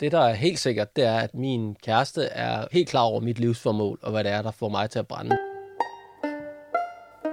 Det, der er helt sikkert, det er, at min kæreste er helt klar over mit livsformål, og hvad det er, der får mig til at brænde.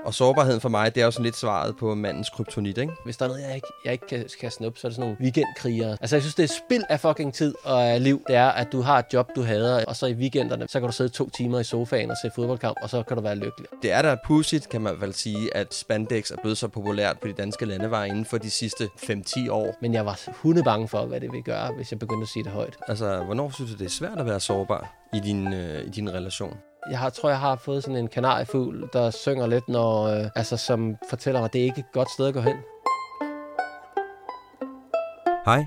Og sårbarheden for mig, det er jo sådan lidt svaret på mandens kryptonit, ikke? Hvis der er noget, jeg ikke, jeg ikke kan, kan snuppe, så er det sådan nogle weekendkrigere. Altså, jeg synes, det er spild af fucking tid og af liv. Det er, at du har et job, du hader, og så i weekenderne, så kan du sidde to timer i sofaen og se fodboldkamp, og så kan du være lykkelig. Det er da pudsigt, kan man fald sige, at spandex er blevet så populært på de danske landeveje inden for de sidste 5-10 år. Men jeg var hundebange for, hvad det vil gøre, hvis jeg begyndte at sige det højt. Altså, hvornår synes du, det er svært at være sårbar i din, øh, i din relation? Jeg har, tror, jeg har fået sådan en kanariefugl, der synger lidt, når, øh, altså, som fortæller mig, at det er ikke et godt sted at gå hen. Hej,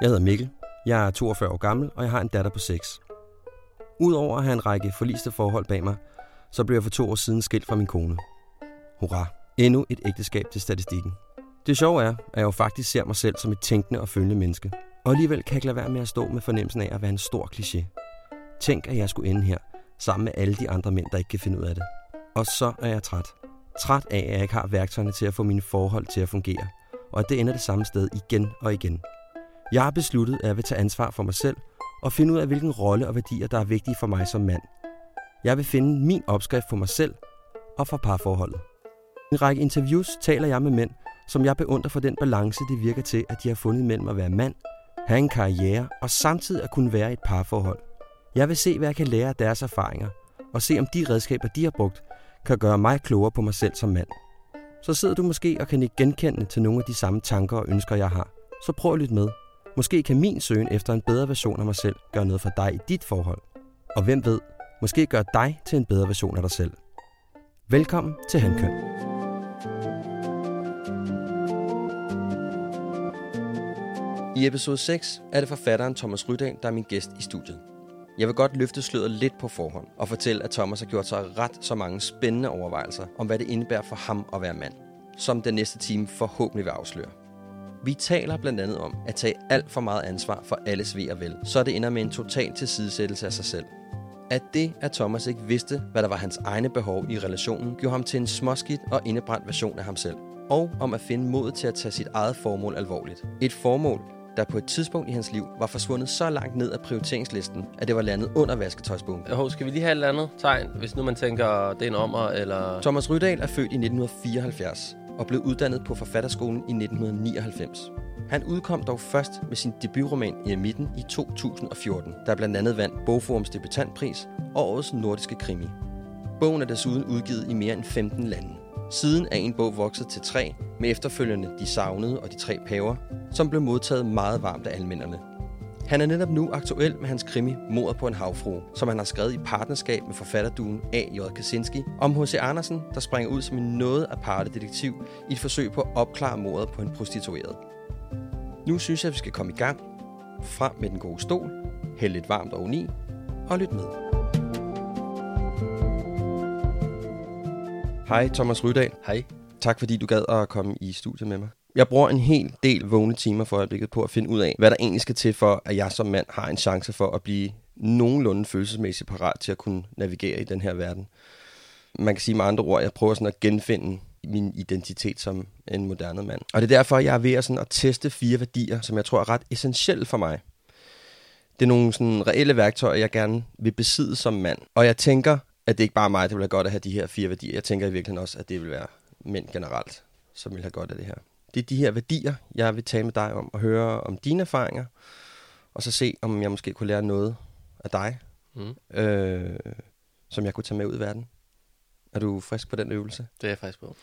jeg hedder Mikkel. Jeg er 42 år gammel, og jeg har en datter på 6. Udover at have en række forliste forhold bag mig, så blev jeg for to år siden skilt fra min kone. Hurra, endnu et ægteskab til statistikken. Det sjove er, at jeg jo faktisk ser mig selv som et tænkende og følende menneske. Og alligevel kan jeg ikke lade være med at stå med fornemmelsen af at være en stor kliché. Tænk, at jeg skulle ende her, sammen med alle de andre mænd, der ikke kan finde ud af det. Og så er jeg træt. Træt af, at jeg ikke har værktøjerne til at få mine forhold til at fungere, og at det ender det samme sted igen og igen. Jeg har besluttet, at jeg vil tage ansvar for mig selv og finde ud af, hvilken rolle og værdier, der er vigtige for mig som mand. Jeg vil finde min opskrift for mig selv og for parforholdet. I en række interviews taler jeg med mænd, som jeg beundrer for den balance, det virker til, at de har fundet mellem at være mand, have en karriere og samtidig at kunne være i et parforhold. Jeg vil se, hvad jeg kan lære af deres erfaringer, og se om de redskaber, de har brugt, kan gøre mig klogere på mig selv som mand. Så sidder du måske og kan ikke genkende til nogle af de samme tanker og ønsker, jeg har. Så prøv at lytte med. Måske kan min søgen efter en bedre version af mig selv gøre noget for dig i dit forhold. Og hvem ved, måske gøre dig til en bedre version af dig selv. Velkommen til Handkøn. I episode 6 er det forfatteren Thomas Rydahl, der er min gæst i studiet. Jeg vil godt løfte sløret lidt på forhånd og fortælle, at Thomas har gjort sig ret så mange spændende overvejelser om, hvad det indebærer for ham at være mand, som den næste time forhåbentlig vil afsløre. Vi taler blandt andet om at tage alt for meget ansvar for alles ved og vel, så det ender med en total tilsidesættelse af sig selv. At det, at Thomas ikke vidste, hvad der var hans egne behov i relationen, gjorde ham til en småskidt og indebrændt version af ham selv. Og om at finde mod til at tage sit eget formål alvorligt. Et formål, der på et tidspunkt i hans liv var forsvundet så langt ned af prioriteringslisten, at det var landet under vasketøjsbunken. Hov, skal vi lige have et andet tegn, hvis nu man tænker, det er en ommer, eller... Thomas Rydahl er født i 1974 og blev uddannet på Forfatterskolen i 1999. Han udkom dog først med sin debutroman i midten i 2014, der blandt andet vandt Bogforums debutantpris og årets nordiske krimi. Bogen er desuden udgivet i mere end 15 lande. Siden er en bog vokset til tre, med efterfølgende De Savnede og De Tre Paver, som blev modtaget meget varmt af alminderne. Han er netop nu aktuel med hans krimi Mordet på en havfru, som han har skrevet i partnerskab med forfatterduen A.J. Kaczynski, om H.C. Andersen, der springer ud som en noget aparte detektiv i et forsøg på at opklare mordet på en prostitueret. Nu synes jeg, at vi skal komme i gang. Frem med den gode stol, hæld lidt varmt oveni og lyt med. Hej Thomas Rydahl. Hej. Tak fordi du gad at komme i studiet med mig. Jeg bruger en hel del vågne timer for øjeblikket på at finde ud af, hvad der egentlig skal til for, at jeg som mand har en chance for at blive nogenlunde følelsesmæssigt parat til at kunne navigere i den her verden. Man kan sige med andre ord, at jeg prøver sådan at genfinde min identitet som en moderne mand. Og det er derfor, jeg er ved at, sådan at teste fire værdier, som jeg tror er ret essentielle for mig. Det er nogle sådan reelle værktøjer, jeg gerne vil besidde som mand. Og jeg tænker, at det ikke bare er mig, der vil have godt at have de her fire værdier. Jeg tænker i virkeligheden også, at det vil være mænd generelt, som vil have godt af det her. Det er de her værdier, jeg vil tale med dig om, og høre om dine erfaringer, og så se, om jeg måske kunne lære noget af dig, mm. øh, som jeg kunne tage med ud i verden. Er du frisk på den øvelse? Det er jeg frisk på.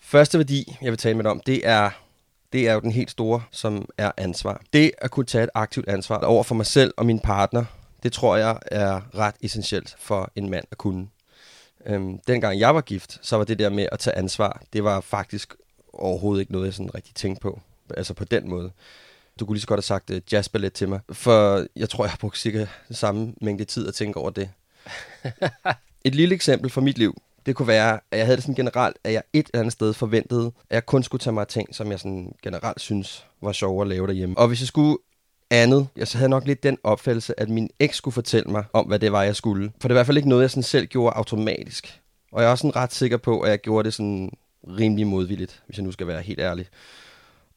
Første værdi, jeg vil tale med dig om, det er, det er jo den helt store, som er ansvar. Det at kunne tage et aktivt ansvar over for mig selv og min partner, det tror jeg er ret essentielt for en mand at kunne. Øhm, dengang jeg var gift, så var det der med at tage ansvar, det var faktisk overhovedet ikke noget, jeg sådan rigtig tænkte på. Altså på den måde. Du kunne lige så godt have sagt uh, jazzballet til mig, for jeg tror, jeg har brugt cirka samme mængde tid at tænke over det. Et lille eksempel fra mit liv, det kunne være, at jeg havde det sådan generelt, at jeg et eller andet sted forventede, at jeg kun skulle tage mig af ting, som jeg sådan generelt synes var sjov at lave derhjemme. Og hvis jeg skulle andet, jeg så havde nok lidt den opfattelse, at min eks skulle fortælle mig om, hvad det var, jeg skulle. For det er i hvert fald ikke noget, jeg sådan selv gjorde automatisk. Og jeg er også sådan ret sikker på, at jeg gjorde det sådan rimelig modvilligt, hvis jeg nu skal være helt ærlig.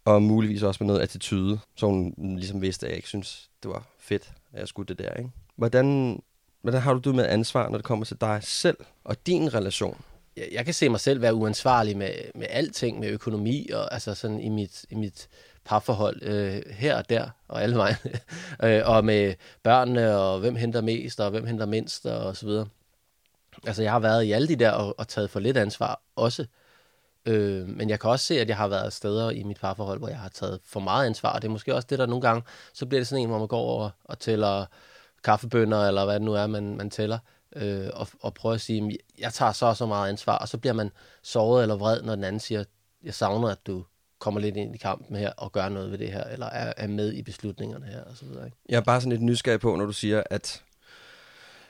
Og muligvis også med noget attitude, så hun ligesom vidste, at jeg ikke synes, det var fedt, at jeg skulle det der. Ikke? Hvordan, hvordan har du det med ansvar, når det kommer til dig selv og din relation? Jeg, jeg kan se mig selv være uansvarlig med, med alting, med økonomi og altså sådan i mit, i mit parforhold øh, her og der og alle vejen. øh, og med børnene og hvem henter mest og hvem henter mindst og så videre. Altså jeg har været i alle de der og, og taget for lidt ansvar også. Øh, men jeg kan også se, at jeg har været steder i mit parforhold, hvor jeg har taget for meget ansvar. Og det er måske også det, der nogle gange, så bliver det sådan en, hvor man går over og tæller kaffebønder, eller hvad det nu er, man, man tæller, øh, og, og prøver at sige, jeg tager så så meget ansvar, og så bliver man såret eller vred, når den anden siger, jeg savner, at du kommer lidt ind i kampen her og gør noget ved det her, eller er, er med i beslutningerne her, og så videre. Ikke? Jeg er bare sådan lidt nysgerrig på, når du siger, at,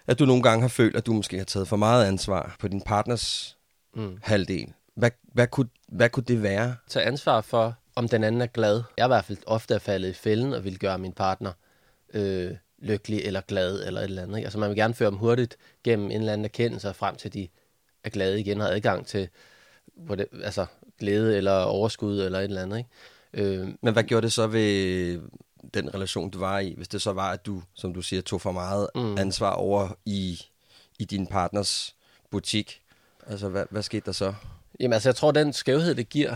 at du nogle gange har følt, at du måske har taget for meget ansvar på din partners mm. halvdel. Hvad, hvad, kunne, hvad kunne det være? Tag ansvar for, om den anden er glad. Jeg er i hvert fald ofte er faldet i fælden og vil gøre min partner øh, lykkelig eller glad eller et eller andet. Ikke? Altså man vil gerne føre dem hurtigt gennem en eller anden erkendelse frem til de er glade igen og har adgang til hvor det, altså, glæde eller overskud eller et eller andet. Ikke? Øh, Men hvad gjorde det så ved den relation, du var i, hvis det så var, at du, som du siger, tog for meget mm. ansvar over i, i din partners butik? Altså, hvad, hvad skete der så? Jamen, altså, jeg tror, den skævhed, det giver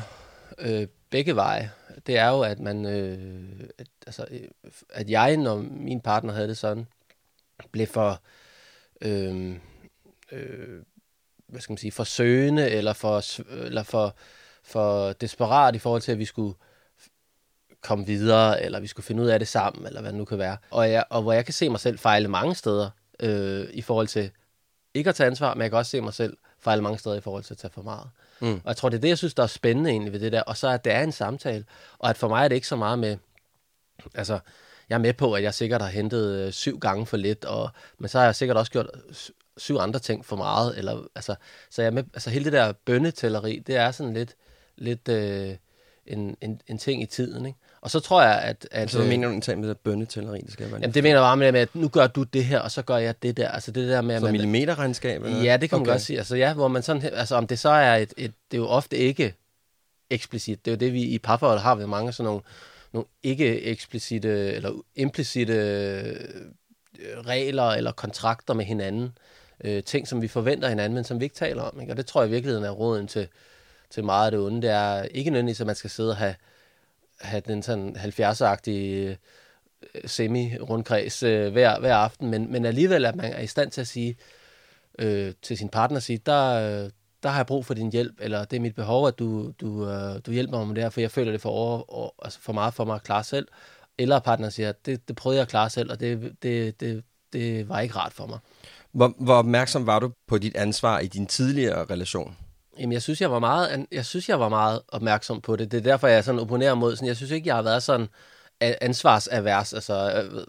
øh, begge veje, det er jo, at man, øh, at, altså, øh, at jeg, når min partner havde det sådan, blev for, øh, øh, hvad skal man sige, for søgende, eller for, eller for, for desperat i forhold til, at vi skulle komme videre, eller vi skulle finde ud af det sammen, eller hvad det nu kan være. Og, jeg, og hvor jeg kan se mig selv fejle mange steder øh, i forhold til ikke at tage ansvar, men jeg kan også se mig selv fejle mange steder i forhold til at tage for meget. Mm. Og jeg tror, det er det, jeg synes, der er spændende egentlig ved det der. Og så at det er en samtale. Og at for mig er det ikke så meget med... Altså, jeg er med på, at jeg sikkert har hentet øh, syv gange for lidt, og, men så har jeg sikkert også gjort syv andre ting for meget. Eller, altså, så jeg med, altså, hele det der bønnetælleri, det er sådan lidt, lidt øh, en, en, en ting i tiden. Ikke? Og så tror jeg, at... at så hvad øh, mener du en ting med det bønnetælleri? Det skal være jamen, det mener jeg bare med, at nu gør du det her, og så gør jeg det der. Altså det der med, at så man, millimeterregnskab? Eller? Ja, det kan okay. man godt sige. Altså ja, hvor man sådan... Altså om det så er et, et... Det er jo ofte ikke eksplicit. Det er jo det, vi i parforhold har ved mange sådan nogle, nogle ikke eksplicite eller implicite øh, regler eller kontrakter med hinanden. Øh, ting, som vi forventer hinanden, men som vi ikke taler om. Ikke? Og det tror jeg i virkeligheden er råden til, til meget af det onde. Det er ikke nødvendigvis, at man skal sidde og have have den sådan 70-agtige øh, semi-rundkreds øh, hver, hver aften, men, men alligevel at man er i stand til at sige øh, til sin partner, sige, der, øh, der har jeg brug for din hjælp, eller det er mit behov, at du, du, øh, du hjælper mig med det her, for jeg føler det for, over, og, altså for meget for mig at klare selv. Eller partner siger, det, det prøvede jeg at klare selv, og det, det, det, det var ikke rart for mig. Hvor, hvor opmærksom var du på dit ansvar i din tidligere relation? Jamen, jeg synes, jeg var meget, jeg synes, jeg var meget opmærksom på det. Det er derfor, jeg sådan opponerer mod sådan. Jeg synes ikke, jeg har været sådan ansvarsavers, altså øh,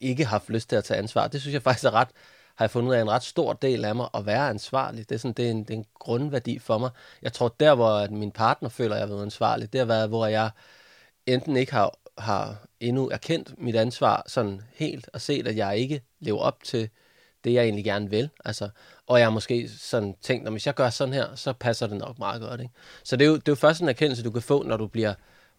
ikke haft lyst til at tage ansvar. Det synes jeg faktisk er ret, har jeg fundet ud af en ret stor del af mig at være ansvarlig. Det er, sådan, det er, en, det er en grundværdi for mig. Jeg tror, der hvor min partner føler, at jeg har været ansvarlig, det har været, hvor jeg enten ikke har, har endnu erkendt mit ansvar sådan helt, og set, at jeg ikke lever op til det, jeg egentlig gerne vil. Altså, og jeg har måske sådan tænkt, at hvis jeg gør sådan her, så passer det nok meget godt. Ikke? Så det er, jo, det er jo først en erkendelse, du kan få, når du bliver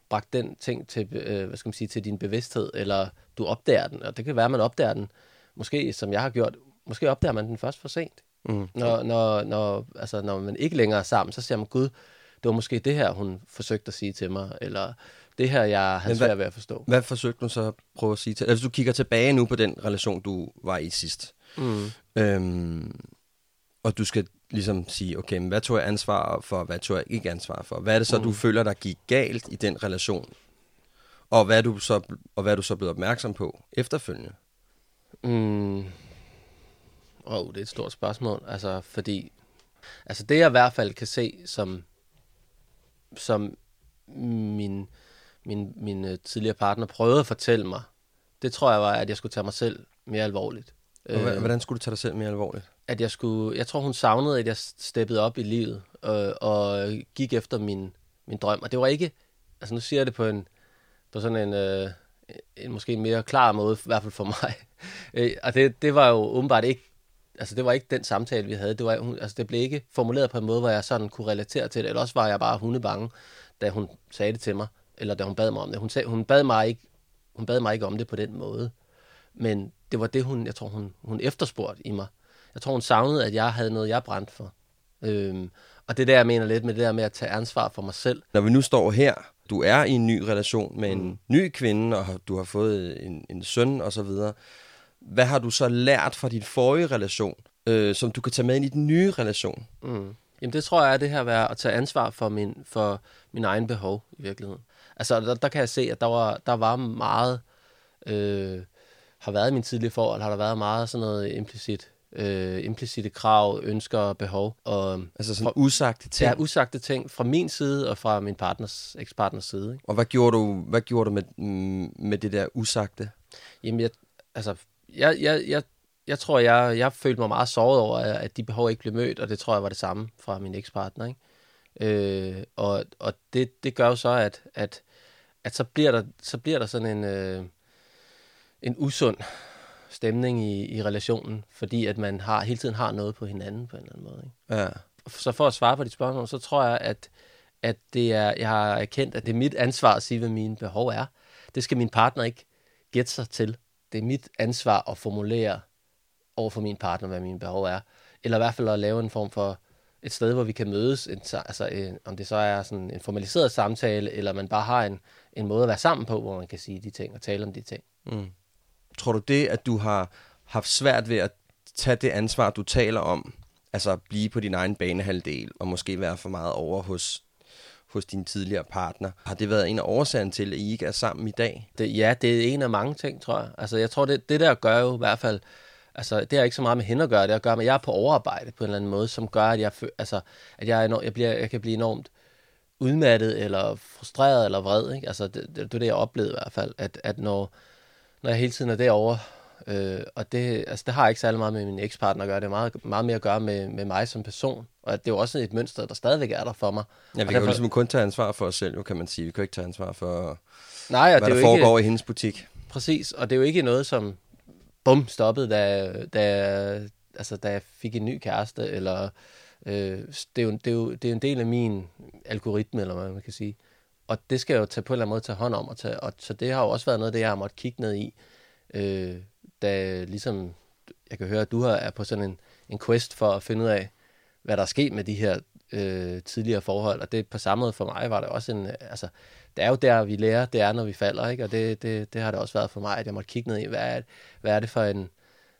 bragt den ting til, øh, hvad skal man sige, til din bevidsthed, eller du opdager den. Og det kan være, at man opdager den, måske som jeg har gjort, måske opdager man den først for sent. Mm. Når, når, når, altså, når man ikke længere er sammen, så siger man, gud, det var måske det her, hun forsøgte at sige til mig, eller det her, jeg havde svært ved at forstå. Hvad forsøgte du så at prøve at sige til? Altså, hvis du kigger tilbage nu på den relation, du var i sidst, mm. øhm, og du skal ligesom sige, okay, men hvad tog jeg ansvar for, hvad tog jeg ikke ansvar for? Hvad er det så, mm. du føler, der gik galt i den relation? Og hvad er du så, og hvad er du så blevet opmærksom på efterfølgende? Mm. Oh, det er et stort spørgsmål. Altså, fordi altså det, jeg i hvert fald kan se som, som min, min, min øh, tidligere partner prøvede at fortælle mig, det tror jeg var, at jeg skulle tage mig selv mere alvorligt. Og hva- hvordan skulle du tage dig selv mere alvorligt? at jeg skulle, jeg tror hun savnede, at jeg steppede op i livet øh, og gik efter min, min drøm. Og det var ikke, altså nu siger jeg det på en, på sådan en, øh, en måske en mere klar måde, i hvert fald for mig. Øh, og det, det var jo åbenbart ikke, altså det var ikke den samtale, vi havde. Det, var, hun, altså det blev ikke formuleret på en måde, hvor jeg sådan kunne relatere til det. Eller også var jeg bare hundebange, da hun sagde det til mig, eller da hun bad mig om det. Hun, sag, hun, bad, mig ikke, hun bad mig ikke om det på den måde. Men det var det, hun, jeg tror, hun, hun efterspurgte i mig. Jeg tror, hun savnede, at jeg havde noget, jeg brændte for. Øhm, og det er der, jeg mener lidt med det der med at tage ansvar for mig selv. Når vi nu står her, du er i en ny relation med en mm. ny kvinde, og du har fået en, en søn og så videre. Hvad har du så lært fra din forrige relation, øh, som du kan tage med ind i den nye relation? Mm. Jamen det tror jeg er det her med at tage ansvar for min, for min egen behov i virkeligheden. Altså der, der kan jeg se, at der var, der var meget, øh, har været i min tidlige forhold, har der været meget sådan noget implicit, øh, implicite krav, ønsker og behov. Og Altså sådan usagte ting. er usagte ting fra min side og fra min partners, ekspartners side. Ikke? Og hvad gjorde du, hvad gjorde du med, mm, med det der usagte? Jamen, jeg, altså, jeg, jeg, jeg, jeg tror, jeg, jeg følte mig meget såret over, at de behov ikke blev mødt, og det tror jeg var det samme fra min ekspartner. Ikke? Øh, og og det, det gør jo så, at, at, at så, bliver der, så bliver der sådan en, øh, en usund stemning i, i relationen, fordi at man har, hele tiden har noget på hinanden på en eller anden måde. Ikke? Ja. Så for at svare på dit spørgsmål, så tror jeg, at, at det er, jeg har erkendt, at det er mit ansvar at sige, hvad mine behov er. Det skal min partner ikke gætte sig til. Det er mit ansvar at formulere over for min partner, hvad mine behov er. Eller i hvert fald at lave en form for et sted, hvor vi kan mødes, en, altså en, om det så er sådan en formaliseret samtale, eller man bare har en, en måde at være sammen på, hvor man kan sige de ting og tale om de ting. Mm. Tror du det, at du har haft svært ved at tage det ansvar, du taler om, altså at blive på din egen banehalvdel, og måske være for meget over hos, hos din tidligere partner, har det været en af årsagerne til, at I ikke er sammen i dag? Det, ja, det er en af mange ting, tror jeg. Altså, jeg tror, det, det der gør jo i hvert fald, altså, det har ikke så meget med hende at gøre, det har at gøre at jeg er på overarbejde på en eller anden måde, som gør, at jeg, altså, at jeg, enormt, jeg, bliver, jeg kan blive enormt udmattet, eller frustreret, eller vred, ikke? Altså, det, det, det er det, jeg oplevede i hvert fald, at, at når, når jeg hele tiden er derovre, øh, og det, altså, det har ikke særlig meget med min ekspartner at gøre, det har meget, meget mere at gøre med, med mig som person, og at det er jo også et mønster, der stadigvæk er der for mig. Ja, vi Og kan jo derfor- ligesom kun tage ansvar for os selv, jo, kan man sige. Vi kan jo ikke tage ansvar for, Nej, og hvad det er der jo ikke, foregår i hendes butik. Præcis, og det er jo ikke noget, som bum stoppede, da, da, altså, da jeg fik en ny kæreste, eller øh, det, er jo, det, er jo, det er jo en del af min algoritme, eller hvad man kan sige. Og det skal jeg jo tage på en eller anden måde tage hånd om, og tage, og, så det har jo også været noget, af det jeg har måttet kigge ned i, øh, da ligesom, jeg kan høre, at du har, er på sådan en, en quest for at finde ud af, hvad der er sket med de her øh, tidligere forhold, og det på samme måde for mig var det også en, altså, det er jo der, vi lærer, det er, når vi falder, ikke? og det, det, det har det også været for mig, at jeg måtte kigge ned i, hvad er, hvad er det for en,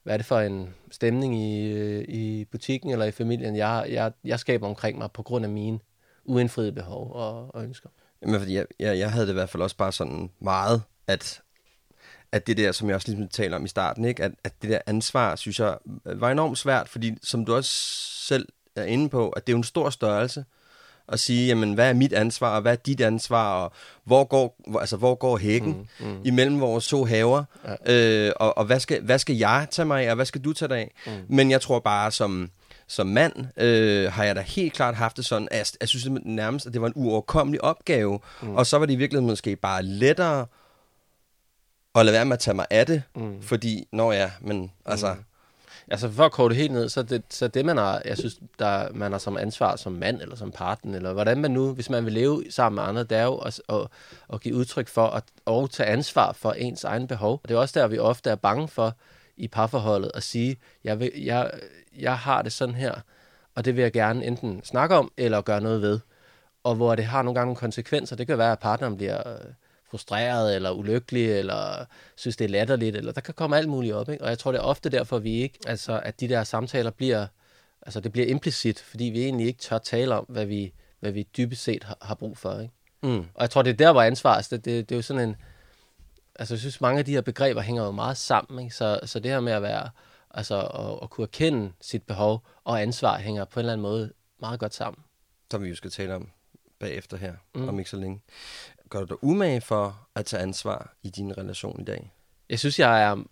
hvad er det for en stemning i, øh, i butikken eller i familien, jeg, jeg, jeg skaber omkring mig på grund af mine uindfriede behov og, og ønsker. Jamen, fordi jeg, jeg, jeg havde det i hvert fald også bare sådan meget, at, at det der, som jeg også ligesom taler om i starten, ikke? At, at det der ansvar, synes jeg, var enormt svært, fordi som du også selv er inde på, at det er jo en stor størrelse at sige, jamen, hvad er mit ansvar, og hvad er dit ansvar, og hvor går, hvor, altså, hvor går hækken mm, mm. imellem vores to haver, ja. øh, og, og hvad, skal, hvad skal jeg tage mig af, og hvad skal du tage dig af? Mm. Men jeg tror bare, som, som mand øh, har jeg da helt klart haft det sådan, at jeg, jeg synes nærmest, at det var en uoverkommelig opgave, mm. og så var det i virkeligheden måske bare lettere at lade være med at tage mig af det, mm. fordi, når ja, men altså... Mm. Altså for at koge det helt ned, så det, så det man har, jeg synes, der, man har som ansvar som mand eller som partner, eller hvordan man nu, hvis man vil leve sammen med andre, det er jo at, at, at give udtryk for at, og tage ansvar for ens egen behov. Og det er også der, vi ofte er bange for i parforholdet at sige, jeg, vil, jeg, jeg har det sådan her, og det vil jeg gerne enten snakke om eller gøre noget ved. Og hvor det har nogle gange nogle konsekvenser. Det kan være, at partneren bliver øh, frustreret eller ulykkelig, eller synes, det er latterligt, eller der kan komme alt muligt op. Ikke? Og jeg tror, det er ofte derfor, vi ikke, altså at de der samtaler bliver, altså det bliver implicit, fordi vi egentlig ikke tør tale om, hvad vi, hvad vi dybest set har, har brug for. Ikke? Mm. Og jeg tror, det er der, hvor ansvar, altså det, det, det er jo sådan en, altså jeg synes, mange af de her begreber hænger jo meget sammen, ikke? Så, så det her med at være, altså at, at kunne erkende sit behov og ansvar hænger på en eller anden måde meget godt sammen. som vi jo skal tale om bagefter her, mm. om ikke så længe. gør du dig umage for at tage ansvar i din relation i dag? Jeg synes, jeg er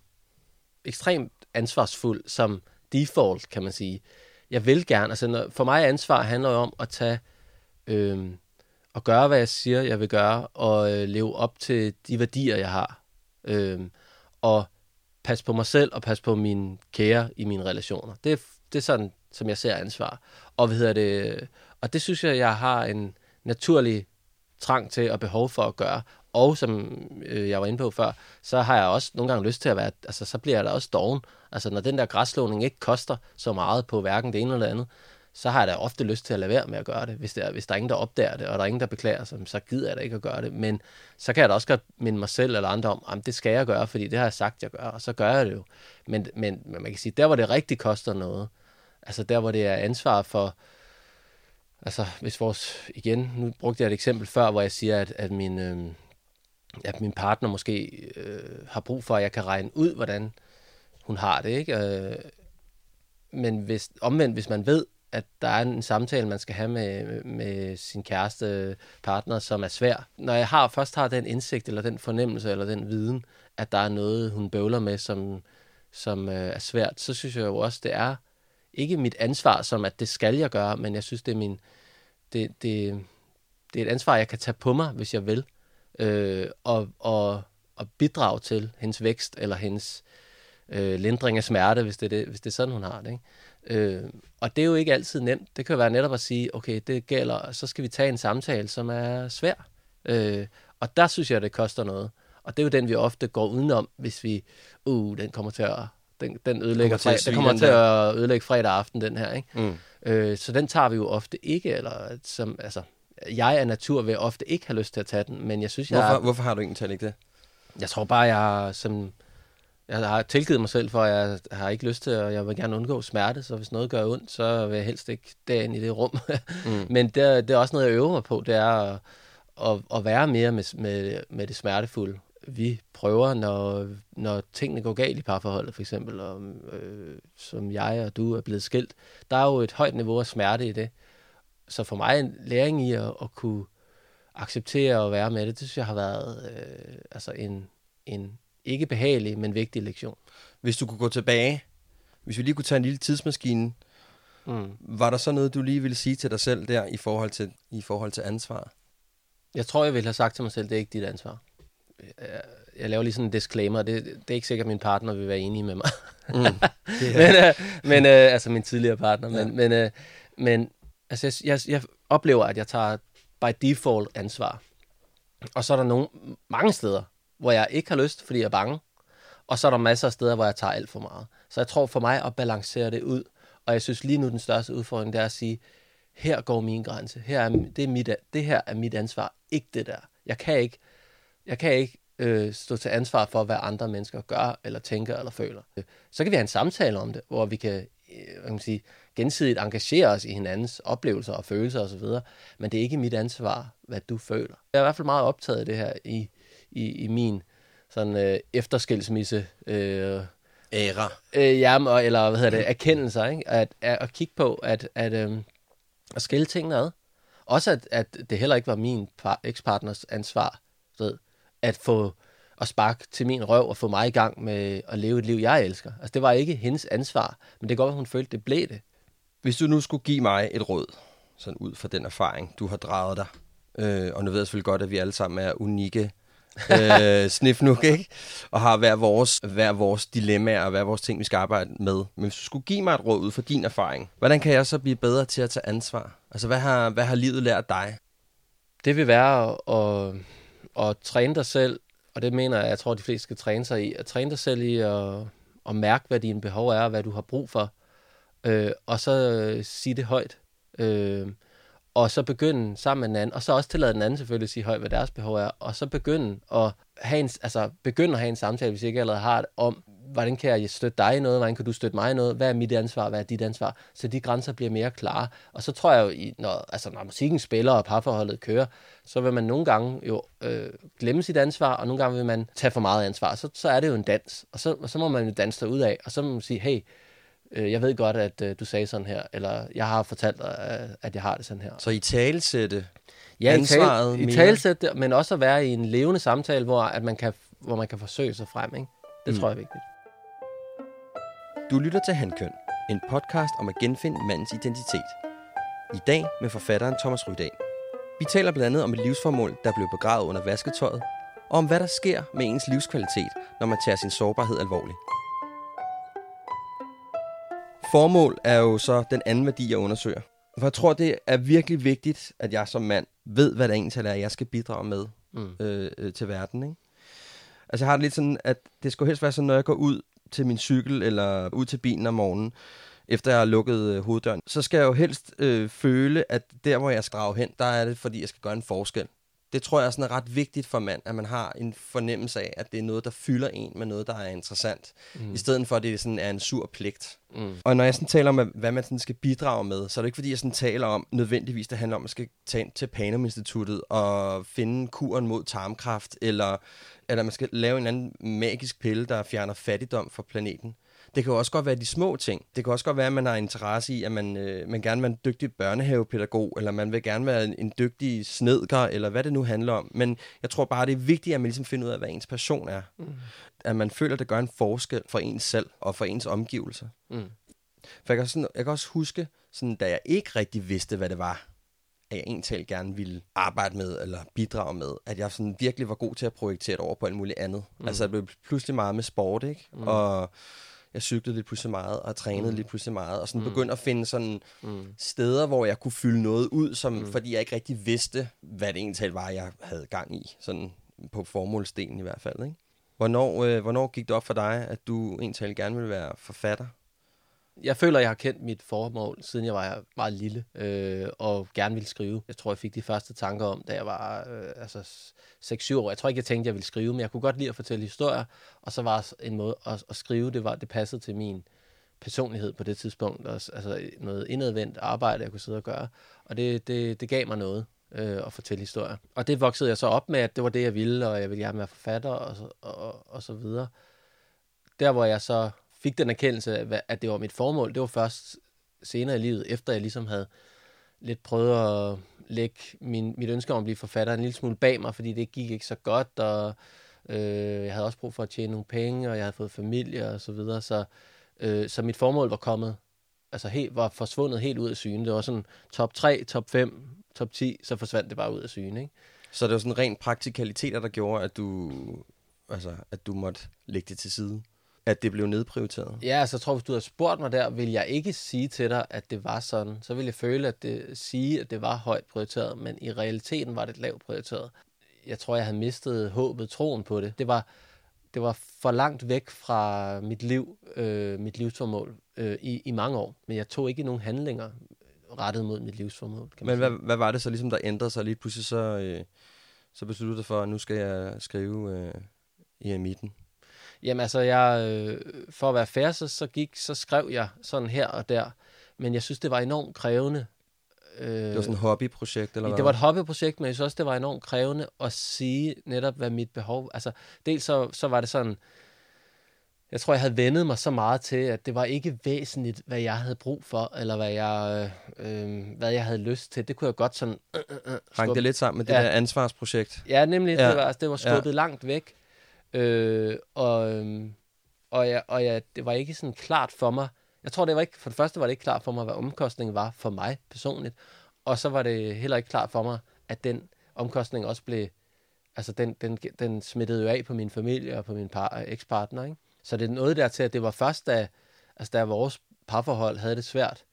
ekstremt ansvarsfuld som default, kan man sige. Jeg vil gerne, altså når, for mig ansvar handler jo om at tage, øh, at gøre, hvad jeg siger, jeg vil gøre, og øh, leve op til de værdier, jeg har. Øh, og passe på mig selv, og passe på mine kære i mine relationer. Det det er sådan, som jeg ser ansvar. Og, hvad hedder det, øh, og det synes jeg, jeg har en naturlig trang til og behov for at gøre. Og som øh, jeg var inde på før, så har jeg også nogle gange lyst til at være, altså så bliver jeg da også doven. Altså når den der græsslåning ikke koster så meget på hverken det ene eller det andet, så har jeg da ofte lyst til at lade være med at gøre det. Hvis, det er, hvis der er ingen, der opdager det, og der er ingen, der beklager sig, så gider jeg da ikke at gøre det. Men så kan jeg da også godt minde mig selv eller andre om, at det skal jeg gøre, fordi det har jeg sagt, jeg gør, og så gør jeg det jo. Men, men, men man kan sige, der hvor det rigtig koster noget, altså der hvor det er ansvar for, altså hvis vores, igen, nu brugte jeg et eksempel før, hvor jeg siger, at, at min, øh, at min partner måske øh, har brug for, at jeg kan regne ud, hvordan hun har det, ikke? Øh, men hvis, omvendt, hvis man ved, at der er en samtale, man skal have med, med sin kæreste partner, som er svær. Når jeg har, først har den indsigt, eller den fornemmelse, eller den viden, at der er noget, hun bøvler med, som, som øh, er svært, så synes jeg jo også, det er ikke mit ansvar, som at det skal jeg gøre, men jeg synes, det er min, det, det, det er et ansvar, jeg kan tage på mig, hvis jeg vil, øh, og, og, og bidrage til hendes vækst, eller hendes øh, lindring af smerte, hvis det, er det, hvis det er sådan, hun har det. Ikke? Øh, og det er jo ikke altid nemt. Det kan være netop at sige, okay, det gælder, så skal vi tage en samtale, som er svær. Øh, og der synes jeg, det koster noget. Og det er jo den, vi ofte går udenom, hvis vi, uh, den kommer til at, den, den ødelægger Kommer til den kommer til at ødelægge fredag aften, den her, ikke? Mm. Øh, så den tager vi jo ofte ikke, eller som, altså, jeg af natur vil ofte ikke have lyst til at tage den, men jeg synes, jeg, Hvorfor, hvorfor har du egentlig ikke det? jeg tror bare, jeg som, jeg har tilgivet mig selv for, at jeg har ikke lyst til, og jeg vil gerne undgå smerte, så hvis noget gør ondt, så vil jeg helst ikke derinde i det rum. mm. Men det, det er også noget, jeg øver mig på, det er at, at, at være mere med, med, med det smertefulde. Vi prøver, når, når tingene går galt i parforholdet, for eksempel, og, øh, som jeg og du er blevet skilt. Der er jo et højt niveau af smerte i det. Så for mig en læring i at, at kunne acceptere og være med det, det synes jeg har været øh, altså en, en ikke behagelig, men vigtig lektion. Hvis du kunne gå tilbage, hvis vi lige kunne tage en lille tidsmaskine, Mm. var der så noget, du lige ville sige til dig selv der i forhold til, i forhold til ansvar? Jeg tror, jeg ville have sagt til mig selv, det er ikke dit ansvar. Jeg- Jeg laver lige sådan en disclaimer. Det, det er ikke sikkert, at min partner vil være enig med mig. Mm. men, øh, men øh, altså min tidligere partner. Men, Ja. men, øh, men altså, jeg, jeg, jeg oplever, at jeg tager by default ansvar. Og så er der nogle, mange steder, hvor jeg ikke har lyst, fordi jeg er bange. Og så er der masser af steder, hvor jeg tager alt for meget. Så jeg tror for mig at balancere det ud. Og jeg synes lige nu, den største udfordring, det er at sige, her går min grænse. Her er, det, er mit, det her er mit ansvar, ikke det der. Jeg kan ikke, jeg kan ikke øh, stå til ansvar for, hvad andre mennesker gør, eller tænker, eller føler. Så kan vi have en samtale om det, hvor vi kan, øh, kan man sige, gensidigt engagere os i hinandens oplevelser og følelser osv., men det er ikke mit ansvar, hvad du føler. Jeg er i hvert fald meget optaget af det her i, i, i min sådan øh, efterskilsmisse øh, Æra. øh, jamen, og- eller hvad hedder det, erkendelser, ikke? At, at, at kigge på, at, at, øhm, at skille tingene ad. Også at, at det heller ikke var min par, ekspartners ansvar, ved, at få at sparke til min røv og få mig i gang med at leve et liv, jeg elsker. Altså, det var ikke hendes ansvar, men det godt være, hun følte, det blev det. Hvis du nu skulle give mig et råd, sådan ud fra den erfaring, du har draget dig, øh, og nu ved jeg selvfølgelig godt, at vi alle sammen er unikke øh, Sniff nu, ikke? Og har hver vores, hver vores dilemmaer og hver vores ting, vi skal arbejde med. Men hvis du skulle give mig et råd ud fra din erfaring, hvordan kan jeg så blive bedre til at tage ansvar? Altså, hvad har, hvad har livet lært dig? Det vil være at, at, at træne dig selv, og det mener jeg, jeg tror, de fleste skal træne sig i, at træne dig selv i at, at mærke, hvad dine behov er, og hvad du har brug for, øh, og så øh, sige det højt. Øh, og så begynde sammen med den anden, og så også tillade den anden selvfølgelig at sige højt, hvad deres behov er, og så begynde at have en, altså begynde at have en samtale, hvis I ikke allerede har det, om, hvordan kan jeg støtte dig i noget, hvordan kan du støtte mig i noget, hvad er mit ansvar, hvad er dit ansvar, så de grænser bliver mere klare. Og så tror jeg jo, i- når, altså, når musikken spiller og parforholdet kører, så vil man nogle gange jo øh, glemme sit ansvar, og nogle gange vil man tage for meget ansvar. Så, så er det jo en dans, og så, og så må man jo danse ud af, og så må man sige, hey, øh, jeg ved godt, at øh, du sagde sådan her, eller jeg har fortalt dig, øh, at jeg har det sådan her. Så i talesætte, Ja, ansvaret i, mere. i men også at være i en levende samtale, hvor, at man, kan, hvor man kan forsøge sig frem. Ikke? Det mm. tror jeg er vigtigt. Du lytter til Handkøn, en podcast om at genfinde mandens identitet. I dag med forfatteren Thomas Rydahl. Vi taler blandt andet om et livsformål, der blev begravet under vasketøjet, og om hvad der sker med ens livskvalitet, når man tager sin sårbarhed alvorligt. Formål er jo så den anden værdi, jeg undersøger. For jeg tror, det er virkelig vigtigt, at jeg som mand ved, hvad det egentlig er, jeg skal bidrage med Mm. øh, øh, til verden. Ikke? Altså jeg har det lidt sådan, at det skulle helst være sådan, når jeg går ud til min cykel eller ud til bilen om morgenen, efter jeg har lukket øh, hoveddøren, så skal jeg jo helst øh, føle, at der, hvor jeg skal drage hen, der er det, fordi jeg skal gøre en forskel. Det tror jeg er sådan ret vigtigt for mand, at man har en fornemmelse af, at det er noget, der fylder en med noget, der er interessant, mm. i stedet for, at det sådan er en sur pligt. Mm. Og når jeg sådan taler om, hvad man sådan skal bidrage med, så er det ikke fordi, jeg sådan taler om nødvendigvis, det handler om, at man skal tage ind til Panum Instituttet og finde kuren mod tarmkræft, eller, eller man skal lave en anden magisk pille, der fjerner fattigdom fra planeten. Det kan jo også godt være de små ting. Det kan også godt være, at man har interesse i, at man, øh, man gerne vil være en dygtig børnehavepædagog, eller man vil gerne være en, en dygtig snedker, eller hvad det nu handler om. Men jeg tror bare, det er vigtigt, at man ligesom finder ud af, hvad ens passion er. Mm. At man føler, at det gør en forskel for ens selv og for ens omgivelser. Mm. For jeg kan, sådan, jeg kan også huske, sådan, da jeg ikke rigtig vidste, hvad det var, at jeg egentlig gerne ville arbejde med eller bidrage med, at jeg sådan virkelig var god til at projektere det over på alt muligt andet. Mm. Altså, det blev pludselig meget med sport, ikke? Mm. Og jeg cyklede lidt pludselig meget, og trænede mm. lidt pludselig meget, og sådan mm. begyndte at finde sådan mm. steder, hvor jeg kunne fylde noget ud, som, mm. fordi jeg ikke rigtig vidste, hvad det egentlig var, jeg havde gang i, sådan på formålsdelen i hvert fald, ikke? Hvornår, øh, hvornår gik det op for dig, at du egentlig gerne ville være forfatter? Jeg føler, jeg har kendt mit formål, siden jeg var meget lille, øh, og gerne ville skrive. Jeg tror, jeg fik de første tanker om, da jeg var øh, altså 6-7 år. Jeg tror ikke, jeg tænkte, jeg ville skrive, men jeg kunne godt lide at fortælle historier, og så var en måde at, at skrive, det, var, det passede til min personlighed på det tidspunkt. Også, altså noget indadvendt arbejde, jeg kunne sidde og gøre. Og det, det, det gav mig noget øh, at fortælle historier. Og det voksede jeg så op med, at det var det, jeg ville, og jeg ville gerne være forfatter, og og, og så videre. Der, hvor jeg så fik den erkendelse af, at det var mit formål, det var først senere i livet, efter jeg ligesom havde lidt prøvet at lægge min, mit ønske om at blive forfatter en lille smule bag mig, fordi det gik ikke så godt, og øh, jeg havde også brug for at tjene nogle penge, og jeg havde fået familie og så videre, så, øh, så mit formål var kommet, altså helt, var forsvundet helt ud af syne. Det var sådan top 3, top 5, top 10, så forsvandt det bare ud af syne, ikke? Så det var sådan rent praktikaliteter, der gjorde, at du, altså, at du måtte lægge det til side? At det blev nedprioriteret? Ja, altså jeg tror, hvis du havde spurgt mig der, vil jeg ikke sige til dig, at det var sådan. Så ville jeg føle, at det sige, at det var højt prioriteret, men i realiteten var det lavt prioriteret. Jeg tror, jeg havde mistet håbet, troen på det. Det var, det var for langt væk fra mit liv, øh, mit livsformål øh, i, i mange år. Men jeg tog ikke nogen handlinger rettet mod mit livsformål. Kan Men hvad, hvad var det så ligesom, der ændrede sig lige pludselig, så, øh, så besluttede du dig for, at nu skal jeg skrive øh, i emitten? Jamen altså, jeg, øh, for at være fair, så, så, gik, så skrev jeg sådan her og der. Men jeg synes, det var enormt krævende. Øh, Det var sådan et hobbyprojekt, eller hvad? det var et hobbyprojekt, men jeg synes også, det var enormt krævende at sige netop, hvad mit behov... Altså, dels så, så var det sådan... Jeg tror, jeg havde vendet mig så meget til, at det var ikke væsentligt, hvad jeg havde brug for, eller hvad jeg, øh, øh, hvad jeg havde lyst til. Det kunne jeg godt sådan... Øh, øh, Hang det lidt sammen med det Ja. der ansvarsprojekt? Ja, nemlig. Ja. Det, var, det var skubbet ja. langt væk. Øh, og, øhm, og, ja, og ja, det var ikke sådan klart for mig. Jeg tror, det var ikke, for det første var det ikke klart for mig, hvad omkostningen var for mig personligt. Og så var det heller ikke klart for mig, at den omkostning også blev, altså den, den, den smittede jo af på min familie og på min par, ekspartner, ikke? Så det er noget der til, at det var først, da, altså da vores parforhold havde det svært,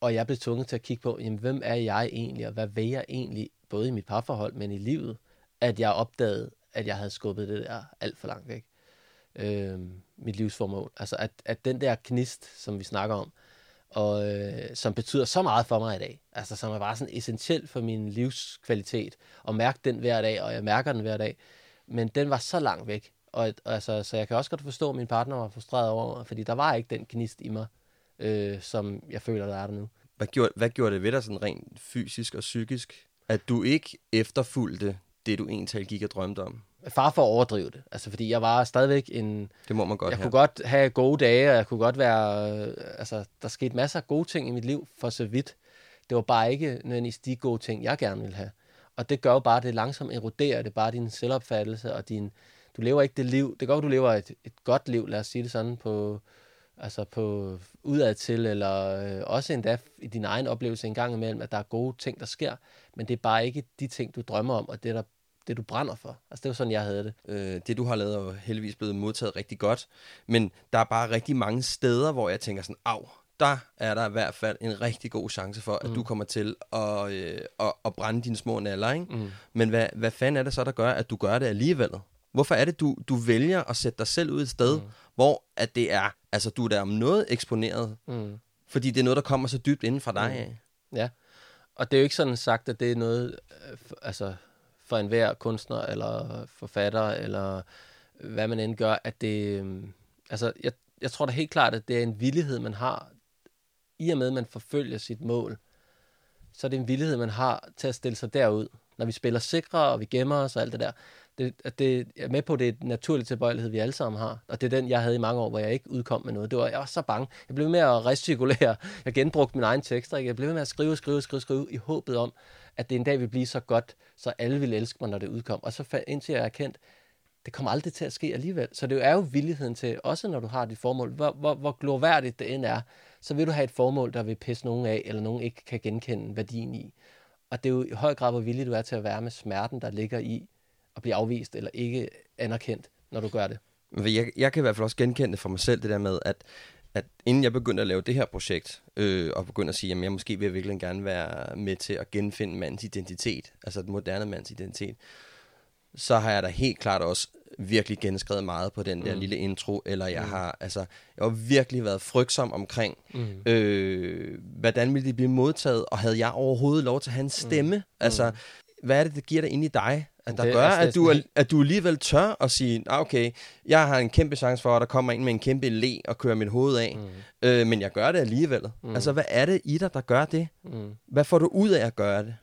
og jeg blev tvunget til at kigge på, jamen, hvem er jeg egentlig, og hvad vil jeg egentlig, både i mit parforhold, men i livet, at jeg opdagede, at jeg havde skubbet det der alt for langt væk. Øh, mit livsformål. Altså, at, at den der knist, som vi snakker om, og øh, som betyder så meget for mig i dag, altså som er bare sådan essentiel for min livskvalitet, og mærke den hver dag, og jeg mærker den hver dag, men den var så langt væk, og, og altså, så jeg kan også godt forstå, at min partner var frustreret over mig, fordi der var ikke den gnist i mig, øh, som jeg føler, der er der nu. Hvad gjorde, hvad gjorde det ved dig sådan rent fysisk og psykisk, at du ikke efterfulgte det, du egentlig gik og drømte om? Far for at overdrive det, altså fordi jeg var stadigvæk en, Det må man godt jeg have. kunne godt have gode dage, og jeg kunne godt være, øh, altså der skete masser af gode ting i mit liv for så vidt. Det var bare ikke nødvendigvis de gode ting, jeg gerne ville have. Og det gør jo bare, at det langsomt eroderer det bare din selvopfattelse, og din, du lever ikke det liv. Det gør, at du lever et, et godt liv, lad os sige det sådan, på, altså på udad til, eller øh, også endda i din egen oplevelse en gang imellem, at der er gode ting, der sker, men det er bare ikke de ting, du drømmer om, og det, der, det du brænder for. Altså det var sådan, jeg havde det. Øh, det, du har lavet, er jo heldigvis blevet modtaget rigtig godt, men der er bare rigtig mange steder, hvor jeg tænker sådan, af, der er der i hvert fald en rigtig god chance for, at mm. du kommer til at, øh, at, at brænde dine små naller, ikke? Mm. Men hvad, hvad fanden er det så, der gør, at du gør det alligevel? Hvorfor er det, du, du vælger at sætte dig selv ud et sted, mm. hvor at det er, altså du er der om noget eksponeret, mm. fordi det er noget, der kommer så dybt inden fra dig mm. af? Ja, og det er jo ikke sådan sagt, at det er noget, øh, altså for enhver kunstner, eller forfatter, eller hvad man end gør, at det, øhm, altså jeg, jeg tror da helt klart, at det er en villighed, man har, i og med, at man forfølger sit mål, så er det en villighed, man har til at stille sig derud. Når vi spiller sikre, og vi gemmer os og alt det der, det, at det, jeg er med på, at det er en naturlig tilbøjelighed, vi alle sammen har. Og det er den, jeg havde i mange år, hvor jeg ikke udkom med noget. Det var, jeg var så bange. Jeg blev med at recirkulere. Jeg genbrugte mine egne tekster. Jeg blev med at skrive, skrive, skrive, skrive, i håbet om, at det en dag ville blive så godt, så alle ville elske mig, når det udkom. Og så indtil jeg erkendt, det kommer aldrig til at ske alligevel. Så det er jo villigheden til, også når du har dit formål, hvor, hvor, hvor glorværdigt det end er, så vil du have et formål, der vil pisse nogen af, eller nogen ikke kan genkende værdien i. Og det er jo i høj grad, hvor villig du er til at være med smerten, der ligger i at blive afvist eller ikke anerkendt, når du gør det. Jeg, jeg kan i hvert fald også genkende det for mig selv, det der med, at, at inden jeg begyndte at lave det her projekt, øh, og begyndte at sige, at jeg måske vil virkelig gerne være med til at genfinde mandens identitet, altså den moderne mands identitet, så har jeg da helt klart også virkelig genskrevet meget på den der mm. lille intro, eller jeg mm. har altså, jeg har virkelig været frygtsom omkring, mm. øh, hvordan ville det blive modtaget, og havde jeg overhovedet lov til at have en stemme? Mm. Altså, hvad er det, der giver dig ind i dig, der det, gør, altså, at, du, er, at du alligevel tør at sige, ah, okay, jeg har en kæmpe chance for, at der kommer ind med en kæmpe le og kører mit hoved af, mm. øh, men jeg gør det alligevel. Mm. Altså, hvad er det i dig, der gør det? Mm. Hvad får du ud af at gøre det?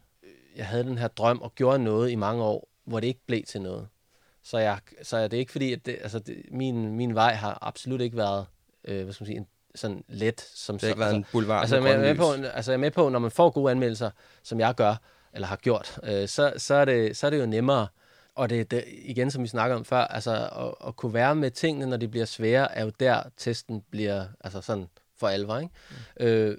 Jeg havde den her drøm og gjorde noget i mange år, hvor det ikke blev til noget. Så, jeg, så det er ikke fordi, at det, altså det, min, min vej har absolut ikke været, øh, hvad skal man sige, en, sådan let. Som, det har ikke været en boulevard altså, jeg er med, på, altså jeg er med på, når man får gode anmeldelser, som jeg gør, eller har gjort, øh, så, så, er det, så er det jo nemmere. Og det, det igen, som vi snakkede om før, altså at, at kunne være med tingene, når de bliver svære, er jo der testen bliver altså sådan for alvor. Ikke? Mm. Øh,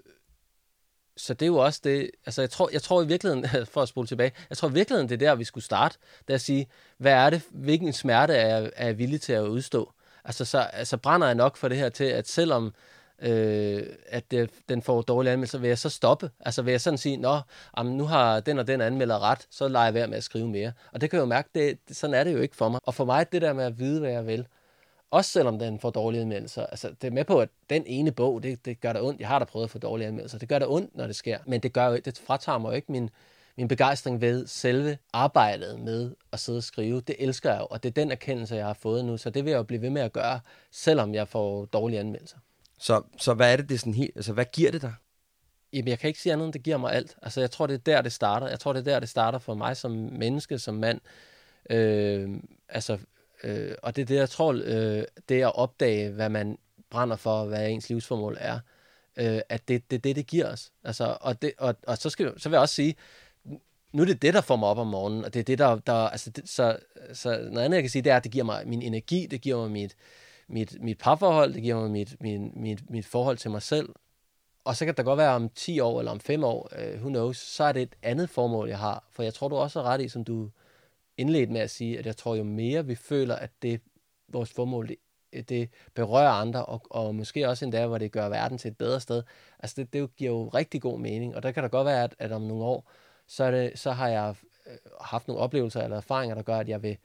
så det er jo også det, altså jeg tror, jeg tror i virkeligheden, for at spole tilbage, jeg tror i virkeligheden, det er der, vi skulle starte, det er at sige, hvad er det, hvilken smerte er jeg, er jeg villig til at udstå? Altså så altså brænder jeg nok for det her til, at selvom øh, at det, den får dårlige anmeldelser, vil jeg så stoppe. Altså vil jeg sådan sige, nå, jamen, nu har den og den anmelder ret, så leger jeg være med at skrive mere. Og det kan jeg jo mærke, det, sådan er det jo ikke for mig. Og for mig, det der med at vide, hvad jeg vil, også selvom den får dårlige anmeldelser. Altså, det er med på, at den ene bog, det, det gør der ondt. Jeg har da prøvet at få dårlige anmeldelser. Det gør der ondt, når det sker. Men det, gør, det fratager mig jo ikke min, min begejstring ved selve arbejdet med at sidde og skrive. Det elsker jeg jo, og det er den erkendelse, jeg har fået nu. Så det vil jeg jo blive ved med at gøre, selvom jeg får dårlige anmeldelser. Så, så hvad er det, det sådan helt, altså hvad giver det dig? Jamen, jeg kan ikke sige andet, end det giver mig alt. Altså, jeg tror, det er der, det starter. Jeg tror, det er der, det starter for mig som menneske, som mand. Øh, altså, øh, og det er det, jeg tror, øh, det er at opdage, hvad man brænder for, hvad ens livsformål er. Øh, at det er det, det, det giver os. Altså, og, det, og, og så, skal, så vil jeg også sige, nu er det det, der får mig op om morgenen, og det er det, der, der altså, det, så, så noget andet, jeg kan sige, det er, at det giver mig min energi, det giver mig mit, mit, mit parforhold, det giver mig mit, min, mit, mit forhold til mig selv. Og så kan det godt være om 10 år eller om 5 år, uh, who knows, så er det et andet formål, jeg har. For jeg tror, du også er ret i, som du indledte med at sige, at jeg tror, jo mere vi føler, at det vores formål, det, det berører andre, og, og måske også endda, hvor det gør verden til et bedre sted. Altså det, det giver jo rigtig god mening, og der kan da godt være, at, at om nogle år, så, er det, så har jeg øh, haft nogle oplevelser eller erfaringer, der gør, at jeg vil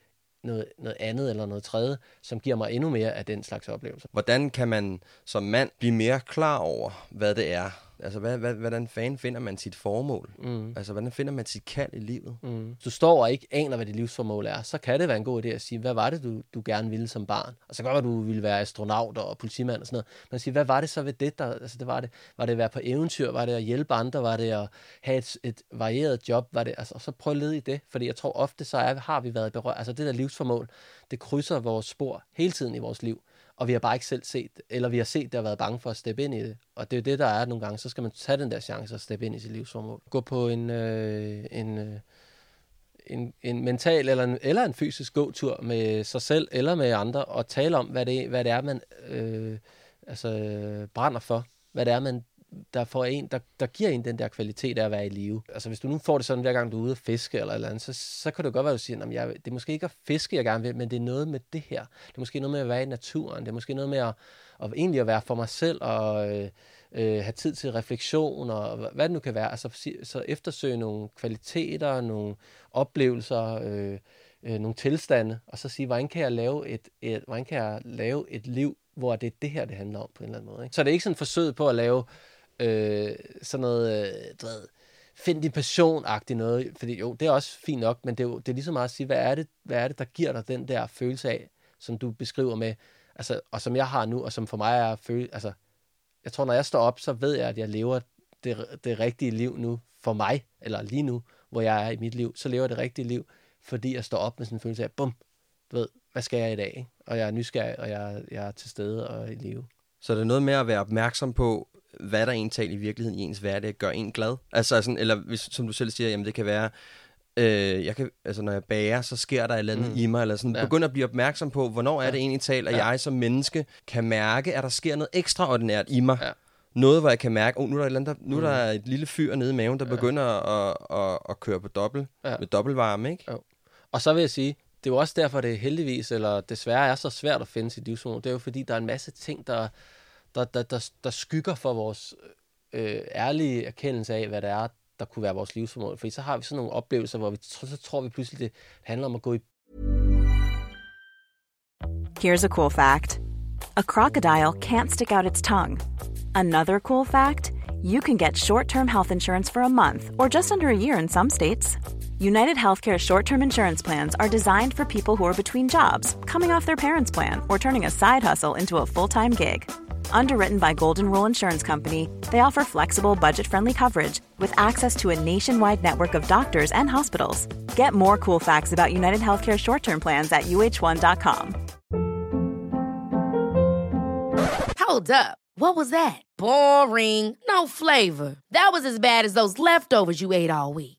noget, noget andet eller noget tredje, som giver mig endnu mere af den slags oplevelser. Hvordan kan man som mand blive mere klar over, hvad det er, Altså, hvad, hvad, hvordan fanden finder man sit formål? Mm. Altså, hvordan finder man sit kald i livet? Mm. Du står og ikke aner, hvad dit livsformål er, så kan det være en god idé at sige, hvad var det, du, du gerne ville som barn? Og så kan godt du ville være astronaut og politimand og sådan noget. Men sige, hvad var det så ved det, der, altså det var det, var det at være på eventyr? Var det at hjælpe andre? Var det at have et, et varieret job? Var det, altså, og så prøv at lede i det, fordi jeg tror ofte, så er, har vi været berørt. Altså, det der livsformål, det krydser vores spor hele tiden i vores liv og vi har bare ikke selv set, eller vi har set det og været bange for at steppe ind i det. Og det er jo det, der er nogle gange. Så skal man tage den der chance og steppe ind i sit livsformål. Gå på en, øh, en øh, en, en mental eller en, eller en fysisk gåtur med sig selv eller med andre, og tale om, hvad det, hvad det er, man øh, altså, øh, brænder for. Hvad det er, man der, får en, der, der giver en den der kvalitet af at være i live. Altså hvis du nu får det sådan, hver gang du er ude at fiske eller eller andet, så, så kan det godt være, at du siger, at jeg, det er måske ikke at fiske, jeg gerne vil, men det er noget med det her. Det er måske noget med at være i naturen. Det er måske noget med at, at egentlig at være for mig selv og øh, øh, have tid til refleksion og hvad det nu kan være. Altså så eftersøge nogle kvaliteter, nogle oplevelser, øh, øh, nogle tilstande, og så sige, hvordan kan jeg lave et, et, hvordan kan jeg lave et liv, hvor det er det her, det handler om på en eller anden måde. Ikke? Så det er ikke sådan et forsøg på at lave øh, sådan noget, øh, du ved, find din passion noget, fordi jo, det er også fint nok, men det er, jo, det er lige så meget at sige, hvad er, det, hvad er det, der giver dig den der følelse af, som du beskriver med, altså, og som jeg har nu, og som for mig er føle, altså, jeg tror, når jeg står op, så ved jeg, at jeg lever det, det rigtige liv nu for mig, eller lige nu, hvor jeg er i mit liv, så lever jeg det rigtige liv, fordi jeg står op med sådan en følelse af, bum, du ved, hvad skal jeg i dag? Ikke? Og jeg er nysgerrig, og jeg, jeg er til stede og i live. Så det er noget med at være opmærksom på, hvad der egentlig i virkeligheden i ens hverdag gør en glad. Altså sådan, eller hvis, som du selv siger, jamen det kan være, øh, jeg kan, altså når jeg bager, så sker der et eller andet mm. i mig, eller sådan, ja. begynder at blive opmærksom på, hvornår er det egentlig talt, at ja. jeg som menneske kan mærke, at der sker noget ekstraordinært i mig. Ja. Noget, hvor jeg kan mærke, oh, nu er der, et, andet, nu mm. er der et lille fyr nede i maven, der ja. begynder at, at, at køre på dobbelt, ja. med dobbeltvarme, ikke? Jo. Og så vil jeg sige, det er jo også derfor, det heldigvis, eller desværre er så svært at finde sit livsmål. Det er jo fordi, der er en masse ting, der, der, der, der, der skygger for vores øh, ærlige erkendelse af, hvad det er, der kunne være vores livsformål. Fordi så har vi sådan nogle oplevelser, hvor vi så tror vi pludselig, det handler om at gå i... Here's a cool fact. A crocodile can't stick out its tongue. Another cool fact, you can get short-term health insurance for a month or just under a year in some states. United Healthcare short term insurance plans are designed for people who are between jobs, coming off their parents' plan, or turning a side hustle into a full time gig. Underwritten by Golden Rule Insurance Company, they offer flexible, budget friendly coverage with access to a nationwide network of doctors and hospitals. Get more cool facts about United Healthcare short term plans at uh1.com. Hold up. What was that? Boring. No flavor. That was as bad as those leftovers you ate all week.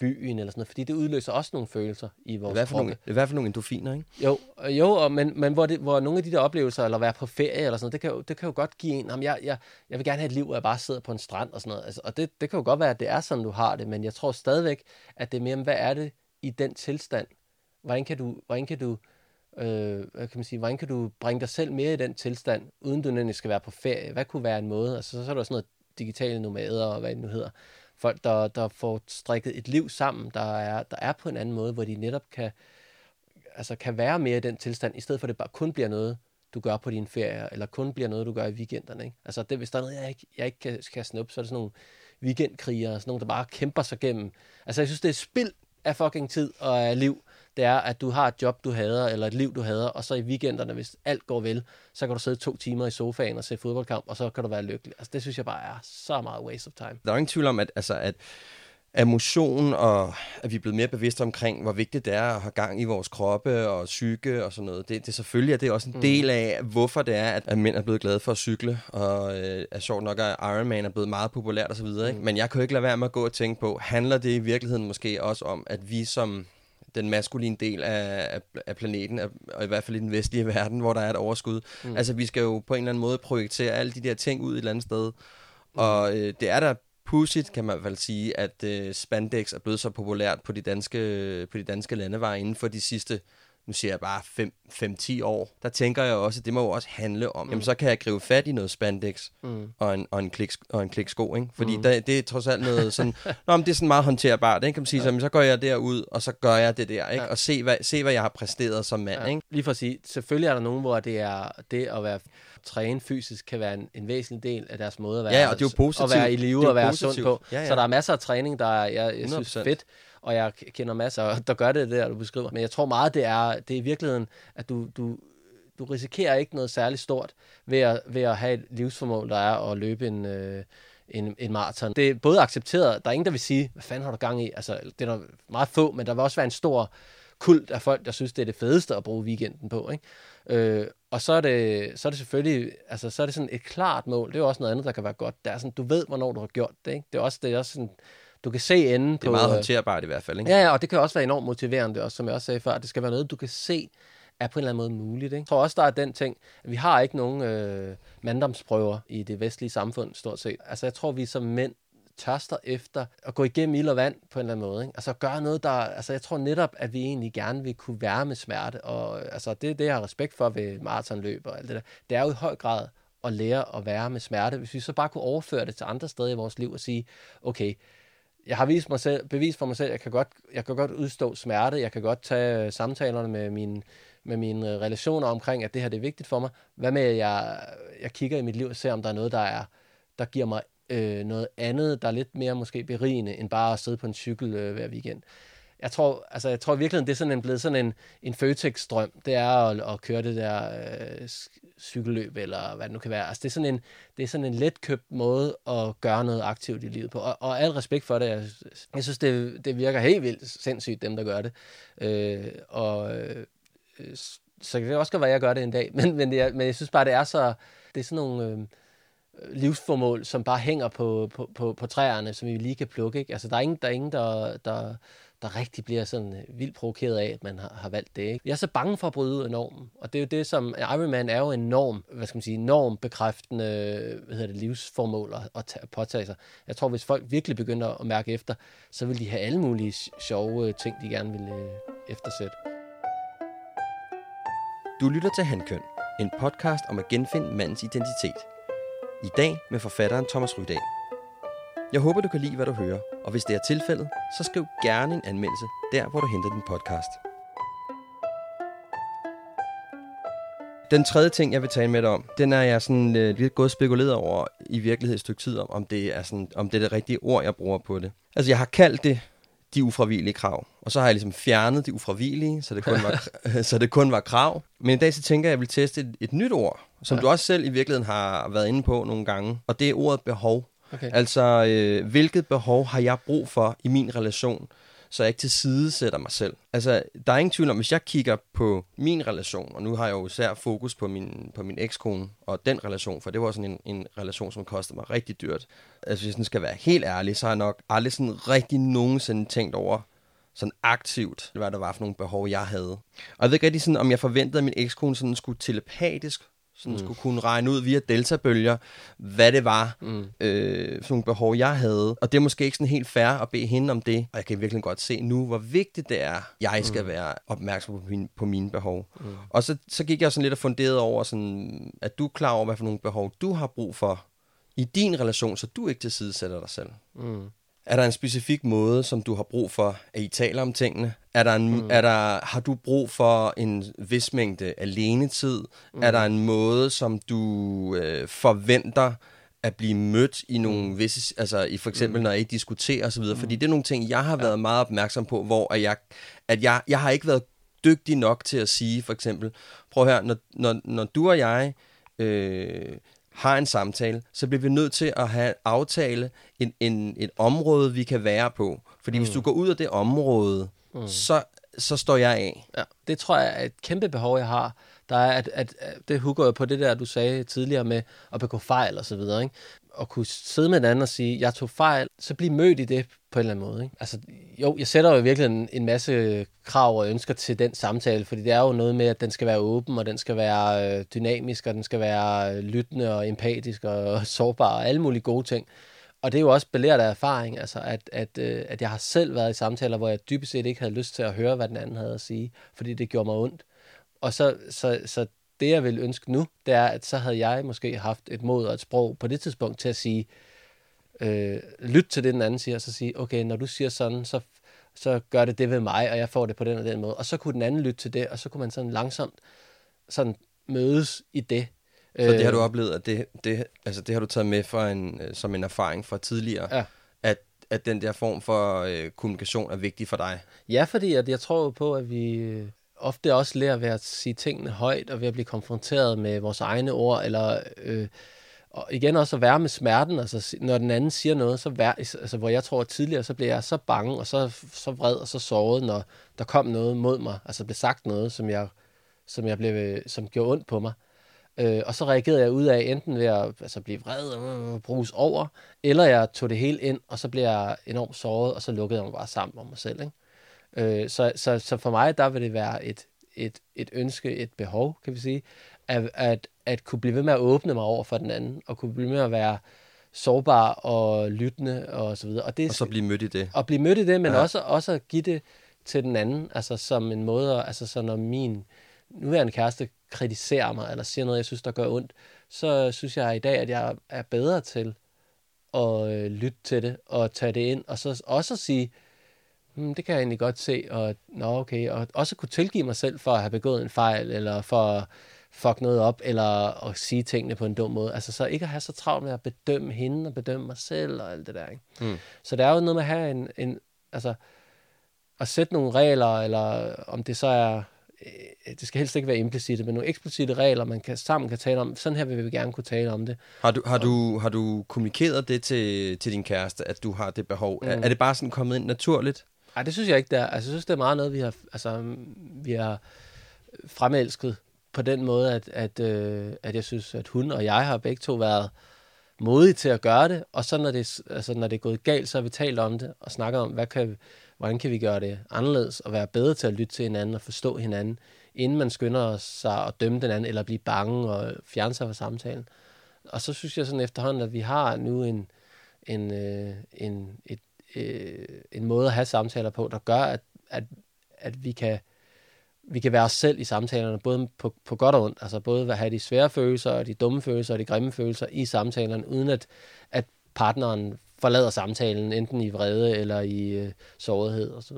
byen eller sådan noget, fordi det udløser også nogle følelser i vores hvad for nogle, Det er i hvert fald nogle endorfiner, ikke? Jo, jo og, men, men hvor, det, hvor nogle af de der oplevelser, eller være på ferie eller sådan noget, det kan jo, det kan jo godt give en, jamen jeg, jeg, jeg vil gerne have et liv, hvor jeg bare sidder på en strand og sådan noget. Altså, og det, det kan jo godt være, at det er sådan, du har det, men jeg tror stadigvæk, at det er mere, hvad er det i den tilstand? Hvordan kan du, hvordan kan du øh, hvad kan man sige, hvordan kan du bringe dig selv mere i den tilstand, uden du nødvendigvis skal være på ferie? Hvad kunne være en måde? Altså, så er der sådan noget digitale nomader og hvad det nu hedder, folk, der, der får strikket et liv sammen, der er, der er på en anden måde, hvor de netop kan, altså kan være mere i den tilstand, i stedet for at det bare kun bliver noget, du gør på din ferie, eller kun bliver noget, du gør i weekenderne. Ikke? Altså, det, hvis der er noget, jeg ikke, jeg ikke kan, kan snuppe, så er det sådan nogle weekendkrigere, sådan nogle, der bare kæmper sig gennem. Altså, jeg synes, det er spild af fucking tid og af liv, det er, at du har et job, du hader, eller et liv, du hader, og så i weekenderne, hvis alt går vel, så kan du sidde to timer i sofaen og se fodboldkamp, og så kan du være lykkelig. Altså, det synes jeg bare er så meget waste of time. Der er ingen tvivl om, at, altså, at emotion, og at vi er blevet mere bevidste omkring, hvor vigtigt det er at have gang i vores kroppe og psyke og sådan noget. Det, det selvfølgelig er det også en mm. del af, hvorfor det er, at, at mænd er blevet glade for at cykle, og øh, er sjovt nok, at Ironman er blevet meget populært osv. Mm. Men jeg kan jo ikke lade være med at gå og tænke på, handler det i virkeligheden måske også om, at vi som den maskuline del af, af, af planeten, af, og i hvert fald i den vestlige verden, hvor der er et overskud. Mm. Altså, vi skal jo på en eller anden måde projektere alle de der ting ud et eller andet sted. Mm. Og øh, det er der pudsigt, kan man i hvert fald sige, at øh, spandex er blevet så populært på de danske, på de danske landeveje inden for de sidste nu siger jeg bare 5-10 år, der tænker jeg også, at det må jo også handle om, mm. jamen så kan jeg gribe fat i noget spandex mm. og, en, og, en klik, og en klik sko, ikke? Fordi mm. der, det er trods alt noget sådan, nå, men det er sådan meget håndterbart, ikke? Kan man sige, ja. så, så går jeg derud, og så gør jeg det der, ikke? Ja. Og se hvad, se, hvad jeg har præsteret som mand, ja. ikke? Lige for at sige, selvfølgelig er der nogen, hvor det er det at være træne fysisk kan være en, en væsentlig del af deres måde at være, ja, og det er jo positivt. at være i live og være positivt. sund på. Ja, ja. Så der er masser af træning, der er, jeg, jeg synes fedt, og jeg kender masser, der gør det der, du beskriver. Men jeg tror meget, det er, det er i virkeligheden, at du, du du risikerer ikke noget særligt stort ved at, ved at have et livsformål, der er at løbe en, øh, en, en maraton. Det er både accepteret, der er ingen, der vil sige, hvad fanden har du gang i? Altså, det er der meget få, men der vil også være en stor kult af folk, der synes, det er det fedeste at bruge weekenden på. Ikke? Øh, og så er, det, så er det selvfølgelig, altså så er det sådan et klart mål. Det er jo også noget andet, der kan være godt. Det er sådan, du ved, hvornår du har gjort det. Ikke? Det er også, det er også sådan, du kan se enden på... Det er meget håndterbart i hvert fald, ikke? Ja, ja, og det kan også være enormt motiverende, også, som jeg også sagde før. Det skal være noget, du kan se er på en eller anden måde muligt. Ikke? Jeg tror også, der er den ting, at vi har ikke nogen øh, manddomsprøver i det vestlige samfund, stort set. Altså, jeg tror, vi som mænd tørster efter at gå igennem ild og vand på en eller anden måde. Ikke? Altså gøre noget, der... Altså jeg tror netop, at vi egentlig gerne vil kunne være med smerte, og altså det er det, jeg har respekt for ved maratonløb og alt det der. Det er jo i høj grad at lære at være med smerte. Hvis vi så bare kunne overføre det til andre steder i vores liv og sige, okay, jeg har vist mig selv, bevist for mig selv, at jeg kan godt, jeg kan godt udstå smerte, jeg kan godt tage øh, samtalerne med mine, med mine øh, relationer omkring, at det her det er vigtigt for mig. Hvad med, at jeg, jeg kigger i mit liv og ser, om der er noget, der er der giver mig øh, noget andet, der er lidt mere måske berigende, end bare at sidde på en cykel øh, hver weekend. Jeg tror, altså, jeg tror virkelig, det er sådan en, blevet sådan en, en Føtex-drøm. Det er at, at køre det der øh, cykelløb, eller hvad det nu kan være. Altså, det er sådan en, det er sådan en letkøbt måde at gøre noget aktivt i livet på. Og, og al respekt for det. Jeg, jeg synes, det, det virker helt vildt sindssygt, dem der gør det. Øh, og øh, så kan det også godt være, at jeg gør det en dag. Men, men, jeg, men jeg synes bare, det er så... Det er sådan nogle... Øh, livsformål, som bare hænger på, på, på, på træerne, som vi lige kan plukke. Ikke? Altså, der er ingen, der, er ingen der, der, der rigtig bliver sådan øh, vildt provokeret af, at man har, har valgt det. Ikke? Jeg er så bange for at bryde ud af normen, og det er jo det, som Ironman er jo en norm, hvad skal man sige, normbekræftende hvad hedder det, livsformål at, at påtage sig. Jeg tror, hvis folk virkelig begynder at mærke efter, så vil de have alle mulige sjove øh, ting, de gerne vil øh, eftersætte. Du lytter til Handkøn, en podcast om at genfinde mandens identitet – i dag med forfatteren Thomas Rydahl. Jeg håber, du kan lide, hvad du hører, og hvis det er tilfældet, så skriv gerne en anmeldelse der, hvor du henter din podcast. Den tredje ting, jeg vil tale med dig om, den er jeg sådan øh, lidt gået spekuleret over i virkeligheden et stykke tid om, om det, er sådan, om det er det rigtige ord, jeg bruger på det. Altså, jeg har kaldt det de ufravillige krav. Og så har jeg ligesom fjernet de ufravillige, så det kun var, så det kun var krav. Men i dag så tænker jeg, at jeg vil teste et, et nyt ord, som ja. du også selv i virkeligheden har været inde på nogle gange. Og det er ordet behov. Okay. Altså, øh, hvilket behov har jeg brug for i min relation? Så jeg ikke til side sætter mig selv. Altså, der er ingen tvivl om, hvis jeg kigger på min relation, og nu har jeg jo især fokus på min, på min ekskone og den relation, for det var sådan en, en relation, som kostede mig rigtig dyrt. Altså, hvis jeg skal være helt ærlig, så har jeg nok aldrig sådan rigtig nogensinde tænkt over, sådan aktivt, hvad der var for nogle behov, jeg havde. Og jeg ved ikke rigtig sådan, om jeg forventede, at min ekskone sådan skulle telepatisk sådan mm. skulle kunne regne ud via deltabølger, hvad det var mm. øh, for nogle behov, jeg havde. Og det er måske ikke sådan helt fair at bede hende om det. Og jeg kan virkelig godt se nu, hvor vigtigt det er, jeg skal mm. være opmærksom på, min, på mine behov. Mm. Og så, så gik jeg sådan lidt og funderede over, sådan, at du er klar over, hvad for nogle behov du har brug for i din relation, så du ikke tilsidesætter dig selv. Mm. Er der en specifik måde, som du har brug for, at I taler om tingene? Er der en, mm. er der, har du brug for en vis mængde alenetid? Mm. Er der en måde, som du øh, forventer at blive mødt i nogle mm. visse, altså i for eksempel, mm. når I diskuterer osv.? Mm. Fordi det er nogle ting, jeg har været ja. meget opmærksom på, hvor at jeg, at jeg, jeg har ikke været dygtig nok til at sige, for eksempel, prøv her, når, når, når du og jeg øh, har en samtale, så bliver vi nødt til at have aftale en, en, et område, vi kan være på. Fordi mm. hvis du går ud af det område, mm. så, så står jeg af. Ja, det tror jeg er et kæmpe behov, jeg har. Der er, at, at, at det hugger på det der, du sagde tidligere med at begå fejl og så videre. Ikke? At kunne sidde med den anden og sige, jeg tog fejl, så blive mødt i det på en eller anden måde. Ikke? Altså, jo, jeg sætter jo virkelig en, en masse krav og ønsker til den samtale, fordi det er jo noget med, at den skal være åben, og den skal være øh, dynamisk, og den skal være øh, lyttende og empatisk og sårbar og alle mulige gode ting. Og det er jo også belært af erfaring, altså at, at, øh, at jeg har selv været i samtaler, hvor jeg dybest set ikke havde lyst til at høre, hvad den anden havde at sige, fordi det gjorde mig ondt. Og så, så, så det, jeg vil ønske nu, det er, at så havde jeg måske haft et mod og et sprog på det tidspunkt til at sige, øh, lyt til det, den anden siger, og så sige, okay, når du siger sådan, så, så gør det det ved mig, og jeg får det på den og den måde. Og så kunne den anden lytte til det, og så kunne man sådan langsomt sådan mødes i det. Så det har du øh, oplevet, at det, det, altså det har du taget med for en, øh, som en erfaring fra tidligere, ja. at, at den der form for øh, kommunikation er vigtig for dig? Ja, fordi at jeg tror på, at vi ofte også lærer ved at sige tingene højt, og ved at blive konfronteret med vores egne ord, eller øh, og igen også at være med smerten, altså når den anden siger noget, så vær, altså, hvor jeg tror at tidligere, så blev jeg så bange, og så, så vred og så såret, når der kom noget mod mig, altså blev sagt noget, som jeg, som jeg blev, øh, som gjorde ondt på mig. Øh, og så reagerede jeg ud af enten ved at altså, blive vred og øh, bruges over, eller jeg tog det hele ind, og så blev jeg enormt såret, og så lukkede jeg mig bare sammen om mig selv. Ikke? Øh, så, så, så for mig, der vil det være et, et, et ønske, et behov, kan vi sige, at, at, at kunne blive ved med at åbne mig over for den anden, og kunne blive ved med at være sårbar og lyttende og så videre. Og, det, og så blive mødt i det. Og blive mødt i det, men ja. også, også at give det til den anden, altså som en måde, altså så når min nuværende kæreste kritiserer mig, eller siger noget, jeg synes, der gør ondt, så synes jeg i dag, at jeg er bedre til at øh, lytte til det, og tage det ind, og så også at sige, hmm, det kan jeg egentlig godt se, og nå okay, og også kunne tilgive mig selv for at have begået en fejl, eller for at fuck noget op, eller at sige tingene på en dum måde. Altså så ikke at have så travlt med at bedømme hende, og bedømme mig selv, og alt det der, ikke? Mm. Så det er jo noget med at have en, en altså, at sætte nogle regler, eller om det så er Øh, det skal helst ikke være implicite, men nogle eksplicite regler, man kan, sammen kan tale om. Sådan her vil vi gerne kunne tale om det. Har du, har du, har du kommunikeret det til, til din kæreste, at du har det behov? Mm. Er, er det bare sådan kommet ind naturligt? Nej, det synes jeg ikke, det er. Altså, jeg synes, det er meget noget, vi har, altså, vi har fremelsket på den måde, at, at, øh, at jeg synes, at hun og jeg har begge to været modige til at gøre det, og så når det, altså, når det er gået galt, så har vi talt om det, og snakket om, hvad kan, hvordan kan vi gøre det anderledes, og være bedre til at lytte til hinanden og forstå hinanden, inden man skynder sig at dømme den anden, eller blive bange og fjerne sig fra samtalen. Og så synes jeg sådan efterhånden, at vi har nu en, en, øh, en, et, øh, en måde at have samtaler på, der gør, at, at, at vi kan vi kan være os selv i samtalerne, både på, på godt og ondt, altså både at have de svære følelser, og de dumme følelser, og de grimme følelser i samtalerne, uden at, at partneren forlader samtalen, enten i vrede eller i øh, sårighed osv.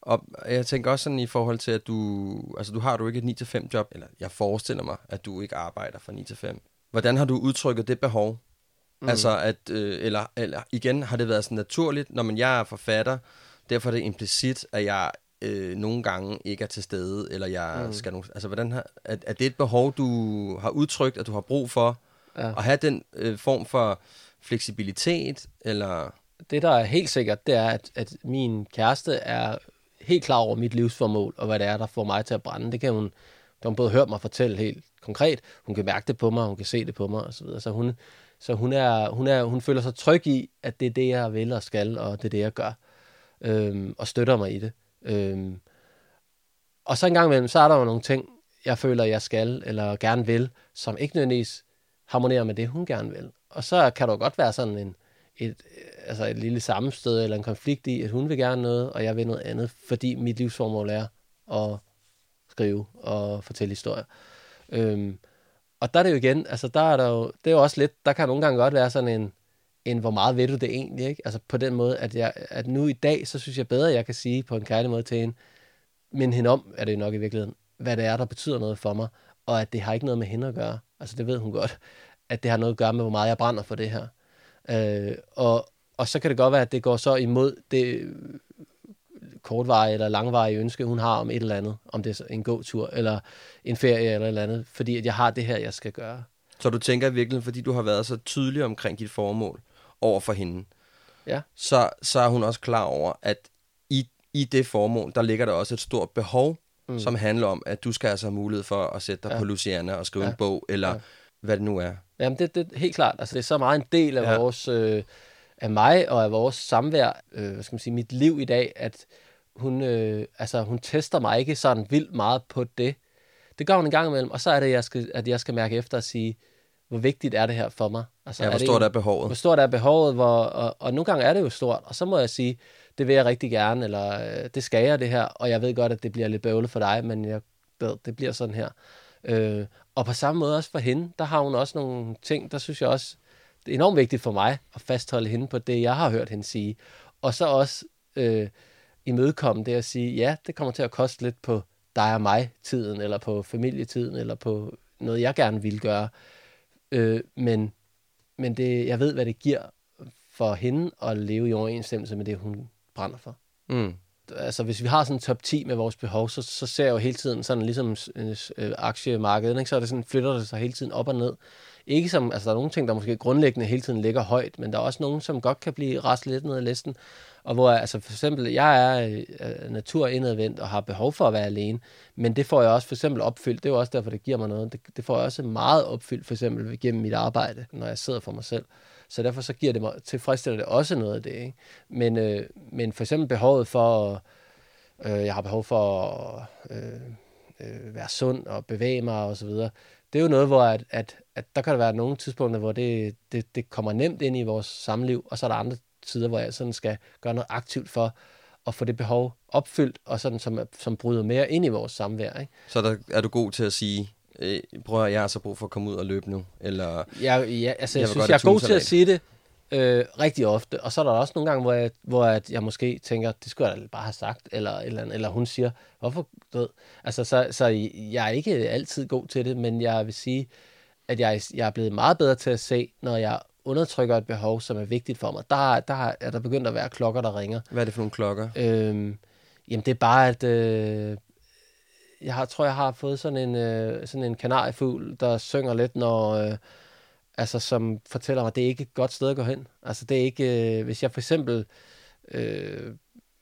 Og jeg tænker også sådan i forhold til, at du, altså du har du ikke et 9-5 job, eller jeg forestiller mig, at du ikke arbejder fra 9-5. Hvordan har du udtrykket det behov? Mm. Altså at, øh, eller, eller igen, har det været sådan naturligt, når man jeg er forfatter, derfor er det implicit, at jeg øh, nogle gange ikke er til stede, eller jeg mm. skal nu, altså hvordan har, er, er det et behov, du har udtrykt, at du har brug for, ja. at have den øh, form for fleksibilitet, eller... Det, der er helt sikkert, det er, at, at min kæreste er helt klar over mit livsformål, og hvad det er, der får mig til at brænde. Det kan hun, det har hun både hørt mig fortælle helt konkret, hun kan mærke det på mig, hun kan se det på mig, osv. Så, så hun, så hun, er, hun, er, hun føler sig tryg i, at det er det, jeg vil og skal, og det er det, jeg gør, øhm, og støtter mig i det. Øhm, og så en gang imellem, så er der jo nogle ting, jeg føler, jeg skal, eller gerne vil, som ikke nødvendigvis harmonerer med det, hun gerne vil. Og så kan der jo godt være sådan en, et, altså et lille sammenstød eller en konflikt i, at hun vil gerne noget, og jeg vil noget andet, fordi mit livsformål er at skrive og fortælle historier. Øhm, og der er det jo igen, altså der er der jo, det er jo også lidt, der kan nogle gange godt være sådan en, en hvor meget ved du det egentlig, ikke? Altså på den måde, at, jeg, at nu i dag, så synes jeg bedre, at jeg kan sige på en kærlig måde til hende, men hende om, er det nok i virkeligheden, hvad det er, der betyder noget for mig, og at det har ikke noget med hende at gøre. Altså det ved hun godt at det har noget at gøre med, hvor meget jeg brænder for det her. Øh, og, og så kan det godt være, at det går så imod det kortvarige eller langvarige ønske, hun har om et eller andet, om det er en god tur eller en ferie eller et eller andet, fordi at jeg har det her, jeg skal gøre. Så du tænker virkelig, fordi du har været så tydelig omkring dit formål over for hende, ja. så, så er hun også klar over, at i, i det formål, der ligger der også et stort behov, mm. som handler om, at du skal altså have mulighed for at sætte dig ja. på Luciana og skrive ja. en bog, eller ja. hvad det nu er. Jamen, det, det er helt klart. Altså, det er så meget en del af ja. vores... Øh, af mig og af vores samvær, øh, hvad skal man sige, mit liv i dag, at hun, øh, altså, hun tester mig ikke sådan vildt meget på det. Det gør hun en gang imellem, og så er det, jeg skal, at jeg skal mærke efter og sige, hvor vigtigt er det her for mig? Altså, ja, hvor stort er behovet? Hvor stort er behovet, hvor, og, og nogle gange er det jo stort, og så må jeg sige, det vil jeg rigtig gerne, eller øh, det skal jeg det her, og jeg ved godt, at det bliver lidt bøvlet for dig, men jeg ved, det bliver sådan her. Øh, og på samme måde også for hende, der har hun også nogle ting, der synes jeg også, det er enormt vigtigt for mig at fastholde hende på det, jeg har hørt hende sige. Og så også øh, imødekomme det at sige, ja, det kommer til at koste lidt på dig og mig tiden, eller på familietiden, eller på noget, jeg gerne vil gøre. Øh, men men det, jeg ved, hvad det giver for hende at leve i overensstemmelse med det, hun brænder for. Mm. altså hvis vi har sådan en top 10 med vores behov, så, så ser jeg jo hele tiden sådan ligesom øh, aktiemarkedet, ikke? så er det sådan, flytter det sig hele tiden op og ned. Ikke som, altså der er nogle ting, der måske grundlæggende hele tiden ligger højt, men der er også nogle, som godt kan blive raslet lidt ned ad listen. Og hvor, altså for eksempel, jeg er øh, øh naturindadvendt og har behov for at være alene, men det får jeg også for eksempel opfyldt. Det er jo også derfor, det giver mig noget. Det, det får jeg også meget opfyldt, for eksempel gennem mit arbejde, når jeg sidder for mig selv. Så derfor så giver det mig, tilfredsstiller det også noget af det. Ikke? Men, øh, men for eksempel behovet for, øh, jeg har behov for at øh, øh, være sund og bevæge mig og så videre. Det er jo noget, hvor at, at, at der kan der være nogle tidspunkter, hvor det, det, det kommer nemt ind i vores samliv, og så er der andre tider, hvor jeg sådan skal gøre noget aktivt for at få det behov opfyldt, og sådan som, som bryder mere ind i vores samvær. Ikke? Så der, er du god til at sige, øh, prøv at jeg har så brug for at komme ud og løbe nu? Eller, jeg, ja, altså, jeg, jeg synes, jeg er god til at sige det øh, rigtig ofte, og så er der også nogle gange, hvor jeg, hvor jeg, jeg måske tænker, det skulle jeg da bare have sagt, eller, eller, eller hun siger, hvorfor død? Altså, så, så jeg er ikke altid god til det, men jeg vil sige, at jeg, jeg er blevet meget bedre til at se, når jeg undertrykker et behov, som er vigtigt for mig. Der, der er der begyndt at være klokker, der ringer. Hvad er det for nogle klokker? Øhm, jamen, det er bare, at øh, jeg har, tror, jeg har fået sådan en, øh, sådan en kanariefugl, der synger lidt, når... Øh, altså, som fortæller mig, at det er ikke et godt sted at gå hen. Altså, det er ikke... Øh, hvis jeg for eksempel øh,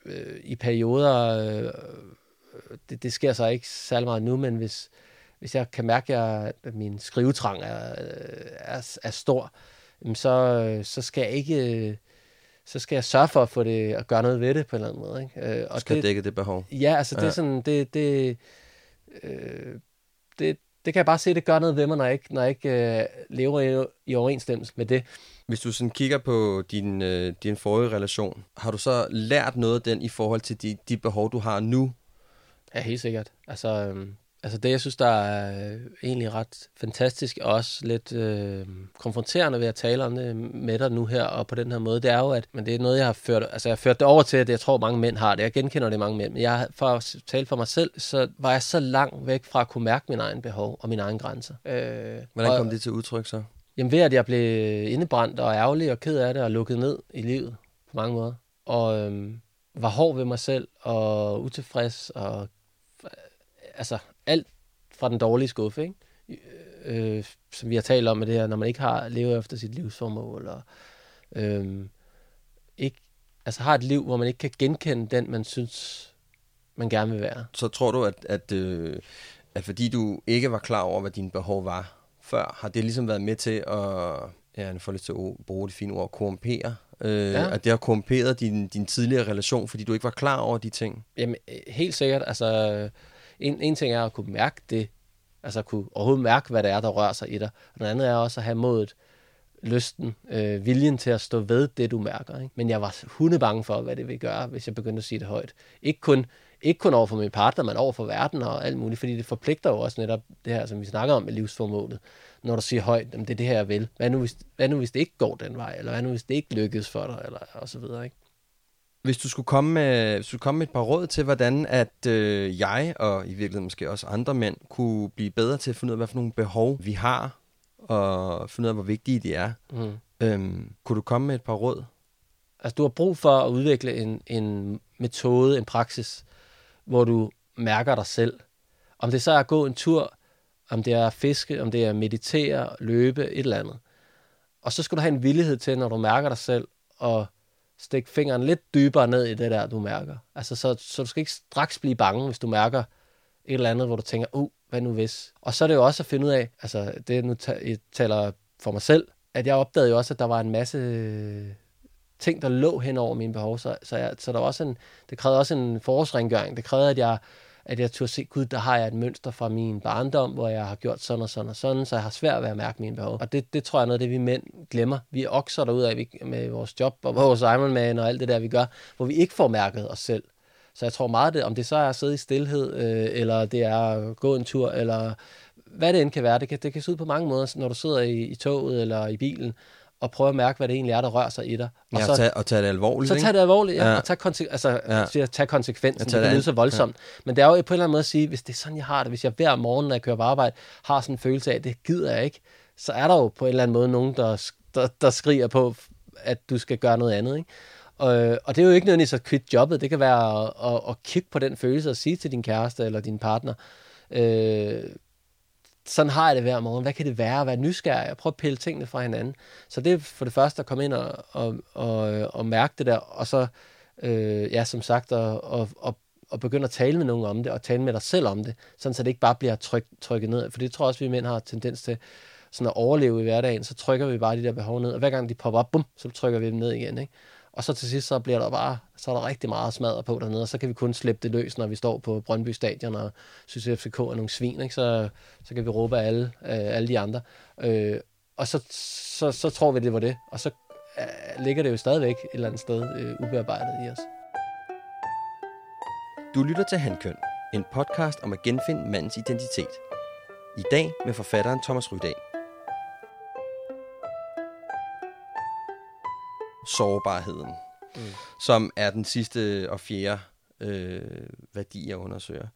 øh, i perioder... Øh, det, det sker så ikke særlig meget nu, men hvis, hvis jeg kan mærke, at min skrivetrang er, er, er stor, så, så skal jeg ikke så skal jeg sørge for at få det at gøre noget ved det på en eller anden måde. Ikke? Øh, og skal det, dække det behov. Ja, altså ja. det er sådan, det, det, øh, det, det kan jeg bare se, det gør noget ved mig, når jeg ikke, når jeg ikke øh, lever i, i overensstemmelse med det. Hvis du sådan kigger på din, øh, din forrige relation, har du så lært noget af den i forhold til de, de behov, du har nu? Ja, helt sikkert. Altså, øh, Altså det, jeg synes, der er øh, egentlig ret fantastisk, og også lidt øh, konfronterende ved at tale om det med dig nu her, og på den her måde, det er jo, at men det er noget, jeg har ført, altså jeg har ført det over til, at jeg tror, mange mænd har det. Jeg genkender det mange mænd, men jeg, for at tale for mig selv, så var jeg så langt væk fra at kunne mærke min egen behov og mine egne grænser. Øh, Hvordan kom og, det til udtryk så? Jamen ved, at jeg blev indebrændt og ærgerlig og ked af det, og lukket ned i livet på mange måder. Og øh, var hård ved mig selv, og utilfreds, og altså alt fra den dårlige skuffe, ikke? Øh, som vi har talt om med det her, når man ikke har levet efter sit livsformål, og øh, ikke, altså har et liv, hvor man ikke kan genkende den, man synes, man gerne vil være. Så tror du, at, at, øh, at fordi du ikke var klar over, hvad dine behov var før, har det ligesom været med til at, ja, jeg får lidt til at bruge det fine ord, korrumpere Øh, ja. At det har korrumperet din, din tidligere relation, fordi du ikke var klar over de ting? Jamen, helt sikkert. Altså, en, en ting er at kunne mærke det, altså at kunne overhovedet mærke, hvad det er, der rører sig i dig. Og den anden er også at have modet, lysten, øh, viljen til at stå ved det, du mærker. Ikke? Men jeg var hundebange for, hvad det ville gøre, hvis jeg begyndte at sige det højt. Ikke kun, ikke kun over for min partner, men over for verden og alt muligt, fordi det forpligter jo også netop det her, som vi snakker om med livsformålet. Når du siger højt, det er det her, jeg vil. Hvad nu, hvis, hvad nu, hvis det ikke går den vej? Eller hvad nu, hvis det ikke lykkes for dig? Eller, og så videre, ikke? Hvis du skulle komme med, hvis du skulle komme med et par råd til, hvordan at øh, jeg, og i virkeligheden måske også andre mænd, kunne blive bedre til at finde ud af, hvad for nogle behov vi har, og finde ud af, hvor vigtige de er. Mm. Øhm, kunne du komme med et par råd? Altså, du har brug for at udvikle en, en metode, en praksis, hvor du mærker dig selv. Om det så er at gå en tur, om det er at fiske, om det er at meditere, løbe, et eller andet. Og så skal du have en villighed til, når du mærker dig selv, og stikke fingeren lidt dybere ned i det der, du mærker. Altså, så, så du skal ikke straks blive bange, hvis du mærker et eller andet, hvor du tænker, uh, hvad nu hvis? Og så er det jo også at finde ud af, altså det nu jeg taler for mig selv, at jeg opdagede jo også, at der var en masse øh, ting, der lå hen over mine behov, så, så, jeg, så der var også en, det krævede også en forårsrengøring. Det krævede, at jeg at jeg turde se, gud, der har jeg et mønster fra min barndom, hvor jeg har gjort sådan og sådan og sådan, så jeg har svært ved at mærke mine behov. Og det, det tror jeg er noget af det, vi mænd glemmer. Vi er okser derude af med vores job og vores Ironman og alt det der, vi gør, hvor vi ikke får mærket os selv. Så jeg tror meget, det, om det så er at sidde i stillhed, øh, eller det er at gå en tur, eller hvad det end kan være. Det kan, det kan se ud på mange måder, når du sidder i, i toget eller i bilen, og prøve at mærke, hvad det egentlig er, der rører sig i dig. Og ja, så, tage, og tage det alvorligt, Så tage det alvorligt, ja, ja. og tage, konse- altså, ja. tage konsekvensen. Ja, det kan lyde så voldsomt. Ja. Men det er jo på en eller anden måde at sige, hvis det er sådan, jeg har det, hvis jeg hver morgen, når jeg kører på arbejde, har sådan en følelse af, at det gider jeg ikke, så er der jo på en eller anden måde nogen, der, der, der skriger på, at du skal gøre noget andet. Ikke? Og, og det er jo ikke nødvendigvis at quit jobbet, det kan være at, at, at kigge på den følelse og sige til din kæreste eller din partner, øh, sådan har jeg det hver morgen. Hvad kan det være Hvad er nysgerrig Jeg prøver at pille tingene fra hinanden? Så det er for det første at komme ind og, og, og, og mærke det der, og så, øh, ja, som sagt, at, og, og, og begynde at tale med nogen om det, og tale med dig selv om det, sådan så det ikke bare bliver tryk, trykket ned. For det tror jeg også, vi mænd har tendens til, sådan at overleve i hverdagen, så trykker vi bare de der behov ned, og hver gang de popper op, bum, så trykker vi dem ned igen, ikke? Og så til sidst, så bliver der bare, så er der rigtig meget smadret på dernede, og så kan vi kun slippe det løs, når vi står på Brøndby Stadion og synes, at FCK er nogle svin, ikke? Så, så kan vi råbe af alle, øh, alle de andre. Øh, og så, så, så tror vi, det var det. Og så øh, ligger det jo stadigvæk et eller andet sted øh, ubearbejdet i os. Du lytter til Handkøn, en podcast om at genfinde mandens identitet. I dag med forfatteren Thomas Rydahl. Sårbarheden, mm. som er den sidste og fjerde øh, værdi, jeg undersøger.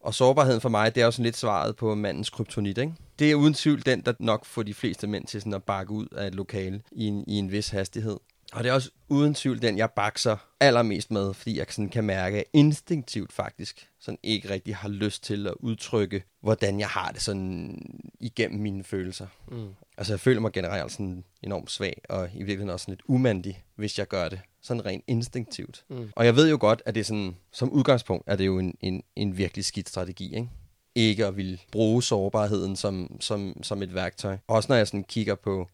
Og sårbarheden for mig, det er jo sådan lidt svaret på mandens kryptonit, ikke? Det er uden tvivl den, der nok får de fleste mænd til sådan at bakke ud af et lokale i en, i en vis hastighed. Og det er også uden tvivl den, jeg bakser allermest med, fordi jeg sådan kan mærke at instinktivt faktisk, sådan ikke rigtig har lyst til at udtrykke, hvordan jeg har det sådan igennem mine følelser. Mm. Altså jeg føler mig generelt sådan enormt svag, og i virkeligheden også sådan lidt umandig, hvis jeg gør det. Sådan rent instinktivt. Mm. Og jeg ved jo godt, at det er sådan, som udgangspunkt er det jo en, en, en virkelig skidt strategi, ikke? Ikke at ville bruge sårbarheden som, som, som et værktøj. Også når jeg sådan kigger på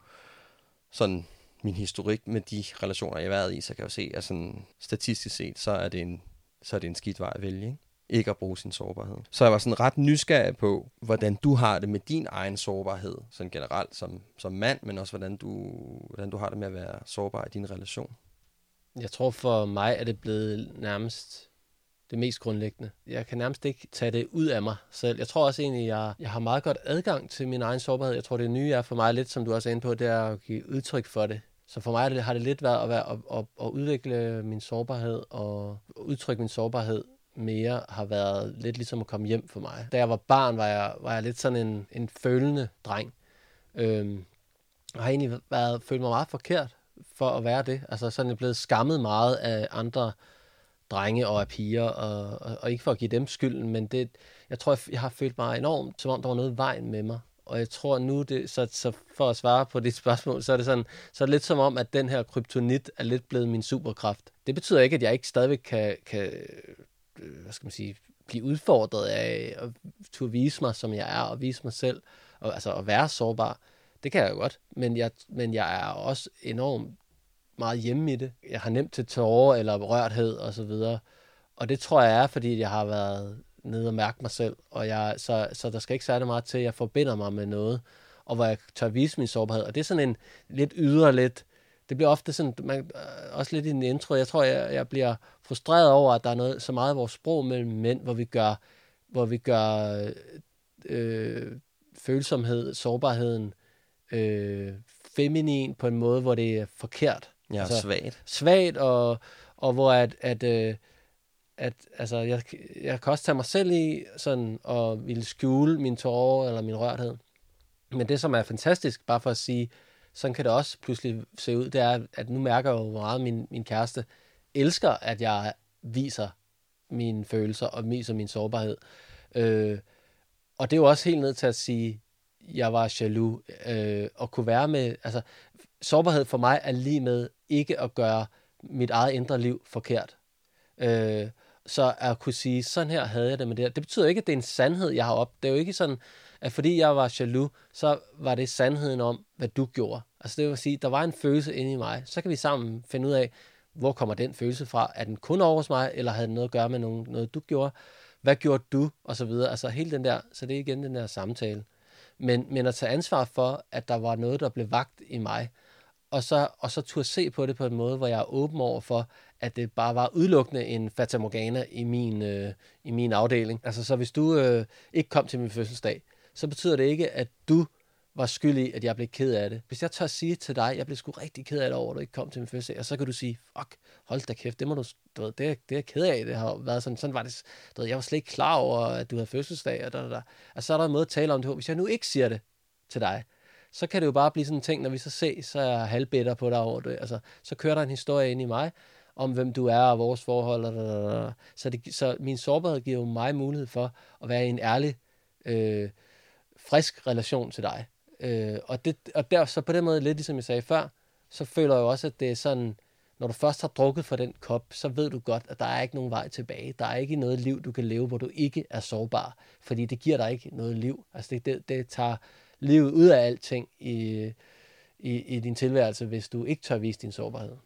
sådan min historik med de relationer, jeg har været i, så kan jeg jo se, at sådan, statistisk set, så er det en, så er det en skidt vej at vælge. Ikke? ikke at bruge sin sårbarhed. Så jeg var sådan ret nysgerrig på, hvordan du har det med din egen sårbarhed, sådan generelt som, som mand, men også hvordan du, hvordan du har det med at være sårbar i din relation. Jeg tror for mig er det blevet nærmest det mest grundlæggende. Jeg kan nærmest ikke tage det ud af mig selv. Jeg tror også egentlig, jeg, jeg har meget godt adgang til min egen sårbarhed. Jeg tror, det nye er for mig lidt, som du også er inde på, det er at give udtryk for det. Så for mig har det lidt været at, være, at, at, at udvikle min sårbarhed og udtrykke min sårbarhed mere har været lidt ligesom at komme hjem for mig. Da jeg var barn, var jeg, var jeg lidt sådan en, en følende dreng. Øhm, og har egentlig været, følt mig meget forkert for at være det. Altså sådan er blevet skammet meget af andre drenge og af piger, og, og, og ikke for at give dem skylden, men det, jeg tror, jeg har følt mig enormt, som om der var noget i vejen med mig. Og jeg tror nu, det, så, så for at svare på dit spørgsmål, så er det sådan, så er det lidt som om, at den her kryptonit er lidt blevet min superkraft. Det betyder ikke, at jeg ikke stadigvæk kan, kan øh, hvad skal man sige, blive udfordret af at turde vise mig, som jeg er, og vise mig selv, og altså at være sårbar. Det kan jeg jo godt, men jeg, men jeg er også enormt meget hjemme i det. Jeg har nemt til tårer eller rørthed og så videre. Og det tror jeg er, fordi jeg har været nede og mærke mig selv. Og jeg, så, så der skal ikke særlig meget til, at jeg forbinder mig med noget, og hvor jeg tør vise min sårbarhed. Og det er sådan en lidt ydre, lidt... Det bliver ofte sådan, man, øh, også lidt i en intro, jeg tror, jeg, jeg bliver frustreret over, at der er noget, så meget af vores sprog mellem mænd, hvor vi gør, hvor vi gør øh, følsomhed, sårbarheden, øh, feminin på en måde, hvor det er forkert. Ja, altså, svagt. Svagt, og, og hvor at, at, øh, at altså, jeg, jeg kan også tage mig selv i sådan, og ville skjule min tårer eller min rørthed. Men det, som er fantastisk, bare for at sige, sådan kan det også pludselig se ud, det er, at nu mærker jeg jo, hvor meget min, min kæreste elsker, at jeg viser mine følelser og viser min sårbarhed. Øh, og det er jo også helt ned til at sige, jeg var jaloux, øh, og kunne være med, altså, sårbarhed for mig er lige med ikke at gøre mit eget indre liv forkert. Øh, så at kunne sige, sådan her havde jeg det med det her. Det betyder ikke, at det er en sandhed, jeg har op. Det er jo ikke sådan, at fordi jeg var jaloux, så var det sandheden om, hvad du gjorde. Altså det vil sige, der var en følelse inde i mig. Så kan vi sammen finde ud af, hvor kommer den følelse fra? Er den kun over hos mig, eller havde den noget at gøre med nogen, noget, du gjorde? Hvad gjorde du? Og så videre. Altså hele den der, så det er igen den der samtale. Men, men at tage ansvar for, at der var noget, der blev vagt i mig, og så, og så turde se på det på en måde, hvor jeg er åben over for, at det bare var udelukkende en Fata Morgana i min, øh, i min afdeling. Altså, så hvis du øh, ikke kom til min fødselsdag, så betyder det ikke, at du var skyld i, at jeg blev ked af det. Hvis jeg tør sige til dig, jeg blev sgu rigtig ked af det over, at du ikke kom til min fødselsdag, og så kan du sige, fuck, hold da kæft, det må du, du ved, det, er, det er jeg ked af, det har været sådan, sådan var det, du ved, jeg var slet ikke klar over, at du havde fødselsdag, og der, da, da. Og så er der en måde at tale om det Hvis jeg nu ikke siger det til dig, så kan det jo bare blive sådan en ting, når vi så ses, så er jeg halvbitter på dig over det. Altså, så kører der en historie ind i mig, om hvem du er og vores forhold. Og så, det, så min sårbarhed giver jo mig mulighed for at være i en ærlig, øh, frisk relation til dig. Øh, og, det, og der, så på den måde, lidt ligesom jeg sagde før, så føler jeg jo også, at det er sådan, når du først har drukket fra den kop, så ved du godt, at der er ikke nogen vej tilbage. Der er ikke noget liv, du kan leve, hvor du ikke er sårbar. Fordi det giver dig ikke noget liv. Altså det, det, det tager livet ud af alting i, i, i din tilværelse, hvis du ikke tør vise din sårbarhed.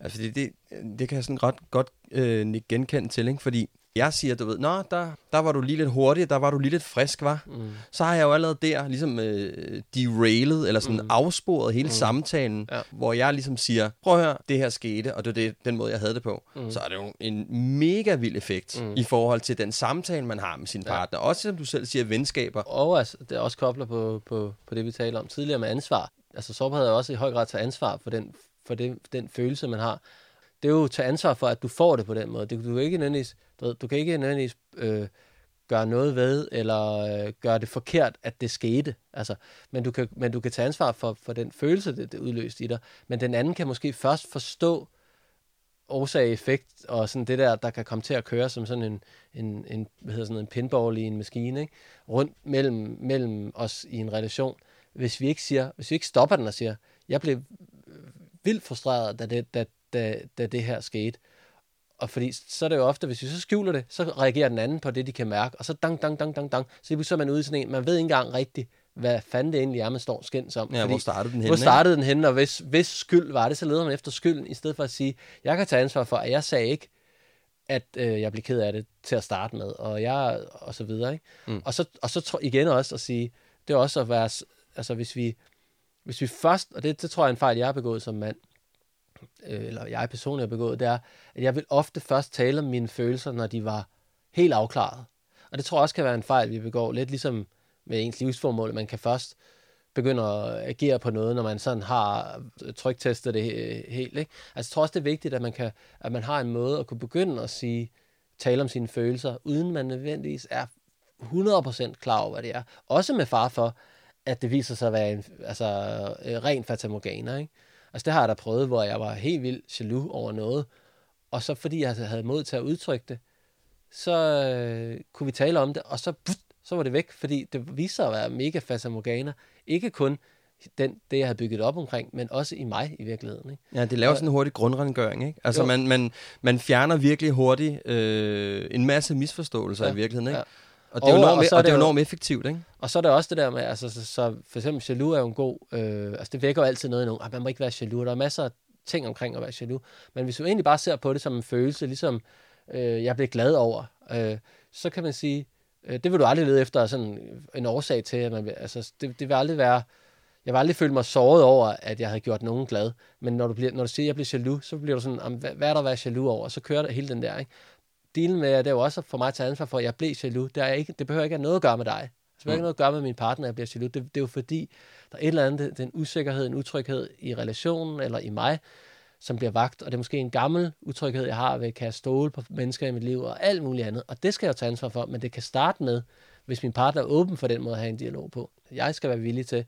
Altså det, det, det kan jeg sådan ret godt øh, genkende til, ikke? fordi jeg siger, du ved, nå, der, der var du lige lidt hurtig, der var du lige lidt frisk, var. Mm. Så har jeg jo allerede der ligesom øh, derailed, eller sådan mm. afsporet hele mm. samtalen, ja. hvor jeg ligesom siger, prøv at høre, det her skete, og det er den måde, jeg havde det på. Mm. Så er det jo en mega vild effekt mm. i forhold til den samtale, man har med sin partner. Ja. Også som du selv siger, venskaber. Og altså, det er også kobler på, på, på det, vi taler om tidligere med ansvar. Altså sårbarhed er også i høj grad tage ansvar for den, for det, den følelse, man har. Det er jo at tage ansvar for, at du får det på den måde. Du, du kan ikke nødvendigvis du, ved, du kan ikke nødvendigvis øh, gøre noget ved, eller øh, gøre det forkert, at det skete. Altså, men, du kan, men du kan tage ansvar for, for den følelse, det, det udløste i dig. Men den anden kan måske først forstå årsag-effekt, og sådan det der, der kan komme til at køre som sådan en, en, en, hvad hedder sådan en pinball i en maskine, ikke? rundt mellem, mellem os i en relation. Hvis vi ikke siger, hvis vi ikke stopper den og siger, jeg blev vildt frustreret, da det, da, da, da det her skete, og fordi så er det jo ofte, hvis vi så skjuler det, så reagerer den anden på det, de kan mærke, og så dang, dang, dang, dang, dang. Så så er man ude i sådan en, man ved ikke engang rigtigt, hvad fanden det egentlig er, man står skændt om. Ja, fordi, hvor startede den henne? Hvor startede den henne, og hvis, hvis skyld var det, så leder man efter skylden, i stedet for at sige, jeg kan tage ansvar for, at jeg sagde ikke, at øh, jeg blev ked af det til at starte med, og jeg, og så videre, ikke? Mm. Og så, og så igen også at sige, det er også at være, altså hvis vi, hvis vi først, og det, det tror jeg er en fejl, jeg har begået som mand, øh, eller jeg personligt har begået, det er, at jeg vil ofte først tale om mine følelser, når de var helt afklaret. Og det tror jeg også kan være en fejl, vi begår. Lidt ligesom med ens livsformål. Man kan først begynde at agere på noget, når man sådan har tryktestet det helt. Ikke? Altså, jeg tror også, det er vigtigt, at man, kan, at man har en måde at kunne begynde at sige, tale om sine følelser, uden man nødvendigvis er 100% klar over, hvad det er. Også med far for, at det viser sig at være en altså, ren fatamorgana. Ikke? Altså det har jeg da prøvet, hvor jeg var helt vildt jaloux over noget, og så fordi jeg havde mod til at udtrykke det, så øh, kunne vi tale om det, og så, pff, så var det væk, fordi det viste sig at være mega fatamorgana. Ikke kun den, det, jeg havde bygget op omkring, men også i mig i virkeligheden. Ikke? Ja, det laver sådan en hurtig grundrengøring. Ikke? Altså man, man, man fjerner virkelig hurtigt øh, en masse misforståelser ja. i virkeligheden. Ikke? Ja. Og det er jo enormt, og, og, og det er enormt effektivt, ikke? Og så er der også det der med, altså, så, så for eksempel jaloux er jo en god, øh, altså det vækker jo altid noget i nogen, at man må ikke være jaloux, der er masser af ting omkring at være jaloux, men hvis du egentlig bare ser på det som en følelse, ligesom øh, jeg bliver glad over, øh, så kan man sige, øh, det vil du aldrig lede efter sådan en årsag til, at man vil, altså det, det vil aldrig være, jeg vil aldrig føle mig såret over, at jeg havde gjort nogen glad. Men når du, bliver, når du siger, at jeg bliver jaloux, så bliver du sådan, hvad, hvad er der at være jaloux over? Og så kører der hele den der. Ikke? Dealen med, det er jo også for mig at tage ansvar for, at jeg blev jaloux. Det, er ikke, det behøver ikke have noget at gøre med dig. Det behøver mm. ikke noget at gøre med min partner, at jeg bliver jaloux. Det, det er jo fordi, der er et eller andet, den usikkerhed, en utryghed i relationen eller i mig, som bliver vagt, og det er måske en gammel utryghed, jeg har ved, kan jeg stole på mennesker i mit liv og alt muligt andet, og det skal jeg jo tage ansvar for, men det kan starte med, hvis min partner er åben for den måde at have en dialog på. Jeg skal være villig til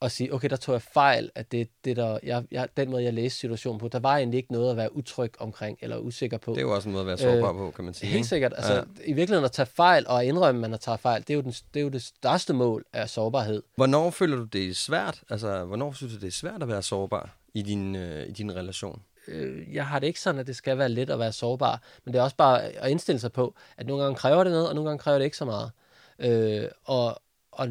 og sige, okay, der tog jeg fejl, at det, det der, jeg, jeg, den måde, jeg læste situationen på, der var egentlig ikke noget at være utryg omkring, eller usikker på. Det er jo også en måde at være sårbar øh, på, kan man sige. Helt sikkert. Altså, ja. I virkeligheden at tage fejl og indrømme, at man har taget fejl, det er, jo den, det er jo det største mål af sårbarhed. Hvornår føler du det er svært? Altså, hvornår synes du, det er svært at være sårbar i din, øh, i din relation? Øh, jeg har det ikke sådan, at det skal være let at være sårbar, men det er også bare at indstille sig på, at nogle gange kræver det noget, og nogle gange kræver det ikke så meget. Øh, og, og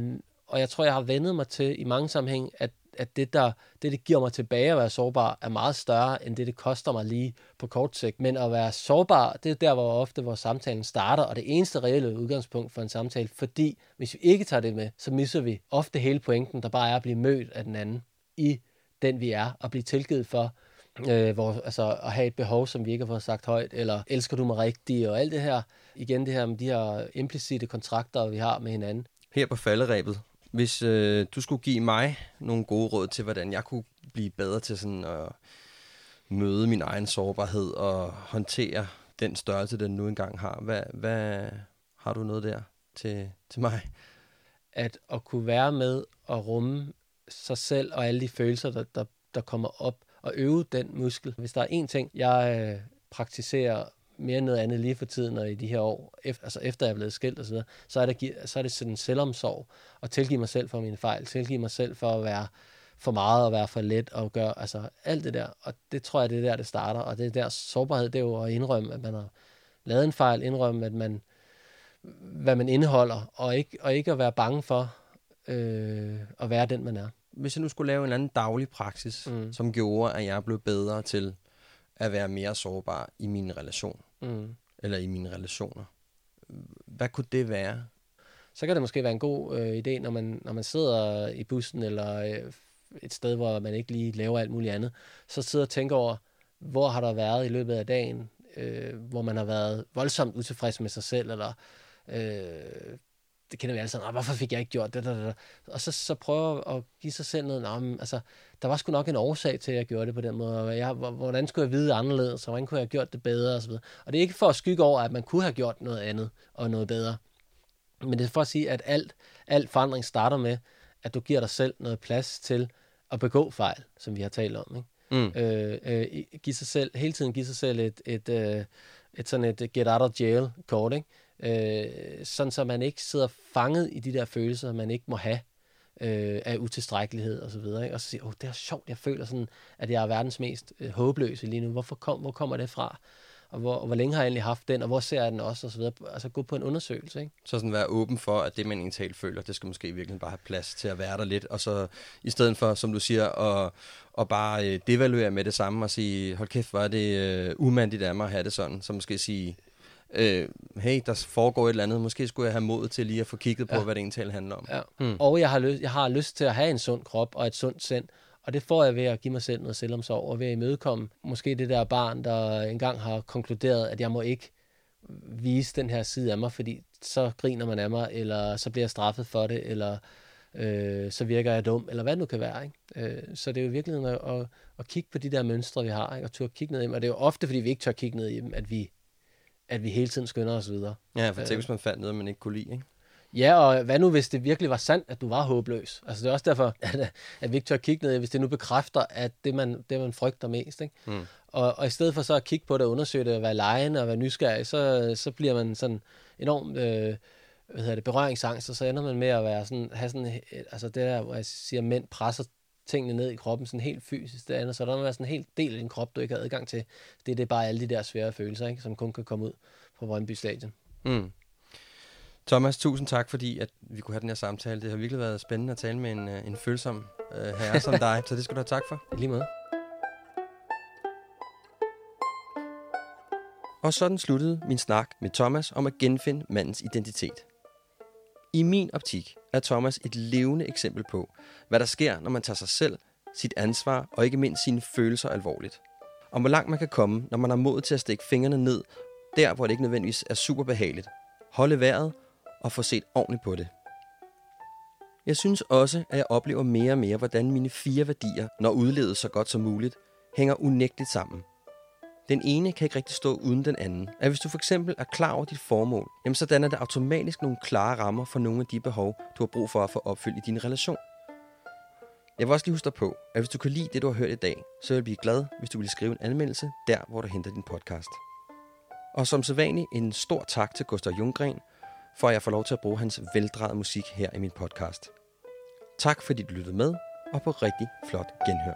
og jeg tror, jeg har vendet mig til i mange sammenhæng, at, at det, der, det, det giver mig tilbage at være sårbar, er meget større, end det, det koster mig lige på kort sigt. Men at være sårbar, det er der, hvor ofte hvor samtalen starter, og det eneste reelle udgangspunkt for en samtale, fordi hvis vi ikke tager det med, så misser vi ofte hele pointen, der bare er at blive mødt af den anden i den, vi er, og blive tilgivet for, øh, hvor, altså, at have et behov, som vi ikke har fået sagt højt, eller elsker du mig rigtigt, og alt det her, igen det her med de her implicite kontrakter, vi har med hinanden. Her på falderæbet, hvis øh, du skulle give mig nogle gode råd til, hvordan jeg kunne blive bedre til sådan at møde min egen sårbarhed og håndtere den størrelse, den nu engang har, hvad, hvad har du noget der til, til mig? At at kunne være med og rumme sig selv og alle de følelser, der, der, der kommer op, og øve den muskel. Hvis der er en ting, jeg øh, praktiserer mere end noget andet lige for tiden og i de her år, efter, altså efter jeg er blevet skilt og så videre, så er det, så er det sådan selvomsorg, og tilgive mig selv for mine fejl, tilgive mig selv for at være for meget og være for let og gøre, altså alt det der, og det tror jeg, det er der, det starter, og det er der sårbarhed, det er jo at indrømme, at man har lavet en fejl, indrømme, at man, hvad man indeholder, og ikke, og ikke at være bange for øh, at være den, man er. Hvis jeg nu skulle lave en anden daglig praksis, mm. som gjorde, at jeg blev bedre til at være mere sårbar i min relation, mm. eller i mine relationer, hvad kunne det være? Så kan det måske være en god øh, idé, når man, når man sidder i bussen, eller øh, et sted, hvor man ikke lige laver alt muligt andet, så sidder og tænker over, hvor har der været i løbet af dagen, øh, hvor man har været voldsomt utilfreds med sig selv, eller øh, det kender vi alle sammen, hvorfor fik jeg ikke gjort det, det. og så, så prøve at give sig selv noget, nah, altså, der var sgu nok en årsag til, at jeg gjorde det på den måde, og jeg, hvordan skulle jeg vide anderledes, og hvordan kunne jeg have gjort det bedre, og så videre. Og det er ikke for at skygge over, at man kunne have gjort noget andet, og noget bedre, men det er for at sige, at alt, alt forandring starter med, at du giver dig selv noget plads til at begå fejl, som vi har talt om, ikke? Mm. Øh, øh, give sig selv, hele tiden give sig selv et, et, et, øh, et sådan et get out of jail kort, ikke? Øh, sådan så man ikke sidder fanget i de der følelser, man ikke må have øh, af utilstrækkelighed og så videre. Ikke? Og så siger, åh, det er sjovt, jeg føler sådan, at jeg er verdens mest øh, håbløse lige nu. Hvorfor kom, hvor kommer det fra? Og hvor, og hvor længe har jeg egentlig haft den, og hvor ser jeg den også, og så videre. Altså gå på en undersøgelse, ikke? Så sådan være åben for, at det, man egentlig føler, det skal måske virkelig bare have plads til at være der lidt, og så i stedet for, som du siger, at, at bare øh, devaluere med det samme og sige, hold kæft, hvor er det øh, umandigt af mig at have det sådan, så måske sige, øh, hey, der foregår et eller andet, måske skulle jeg have mod til lige at få kigget på, ja. hvad det egentlig handler om. Ja. Hmm. Og jeg har, lyst, jeg har lyst til at have en sund krop og et sundt sind, og det får jeg ved at give mig selv noget selvomsorg, og ved at imødekomme måske det der barn, der engang har konkluderet, at jeg må ikke vise den her side af mig, fordi så griner man af mig, eller så bliver jeg straffet for det, eller øh, så virker jeg dum, eller hvad det nu kan være. Ikke? Øh, så det er jo virkelig at, at, at kigge på de der mønstre, vi har, ikke? og turde kigge ned i dem. Og det er jo ofte, fordi vi ikke tør kigge ned i dem, at vi at vi hele tiden skynder os videre. Ja, for tænk, øh, hvis man fandt noget, man ikke kunne lide, ikke? Ja, og hvad nu, hvis det virkelig var sandt, at du var håbløs? Altså, det er også derfor, at, at vi ikke tør kigge ned, hvis det nu bekræfter, at det, man, det, man frygter mest. Ikke? Mm. Og, og i stedet for så at kigge på det og undersøge det, og være lejende og være nysgerrig, så, så bliver man sådan enormt øh, hvad hedder det, berøringsangst, og så ender man med at være sådan, have sådan, altså det der, hvor jeg siger, mænd presser tingene ned i kroppen sådan helt fysisk, det andet, så der må være sådan en helt del af din krop, du ikke har adgang til. Det er det bare alle de der svære følelser, ikke, som kun kan komme ud på Brøndby Stadion. Mm. Thomas, tusind tak, fordi at vi kunne have den her samtale. Det har virkelig været spændende at tale med en, øh, en følsom uh, herre som dig, så det skal du have tak for. I lige måde. Og sådan sluttede min snak med Thomas om at genfinde mandens identitet. I min optik er Thomas et levende eksempel på, hvad der sker, når man tager sig selv, sit ansvar og ikke mindst sine følelser alvorligt. Og hvor langt man kan komme, når man har mod til at stikke fingrene ned, der hvor det ikke nødvendigvis er super behageligt. Holde vejret og få set ordentligt på det. Jeg synes også, at jeg oplever mere og mere, hvordan mine fire værdier, når udlevet så godt som muligt, hænger unægteligt sammen. Den ene kan ikke rigtig stå uden den anden. At hvis du for eksempel er klar over dit formål, jamen så danner det automatisk nogle klare rammer for nogle af de behov, du har brug for at få opfyldt i din relation. Jeg vil også lige huske dig på, at hvis du kan lide det, du har hørt i dag, så vil jeg blive glad, hvis du vil skrive en anmeldelse der, hvor du henter din podcast. Og som sædvanligt en stor tak til Gustav Junggren, for at jeg får lov til at bruge hans veldrejede musik her i min podcast. Tak fordi du lyttede med, og på rigtig flot genhør.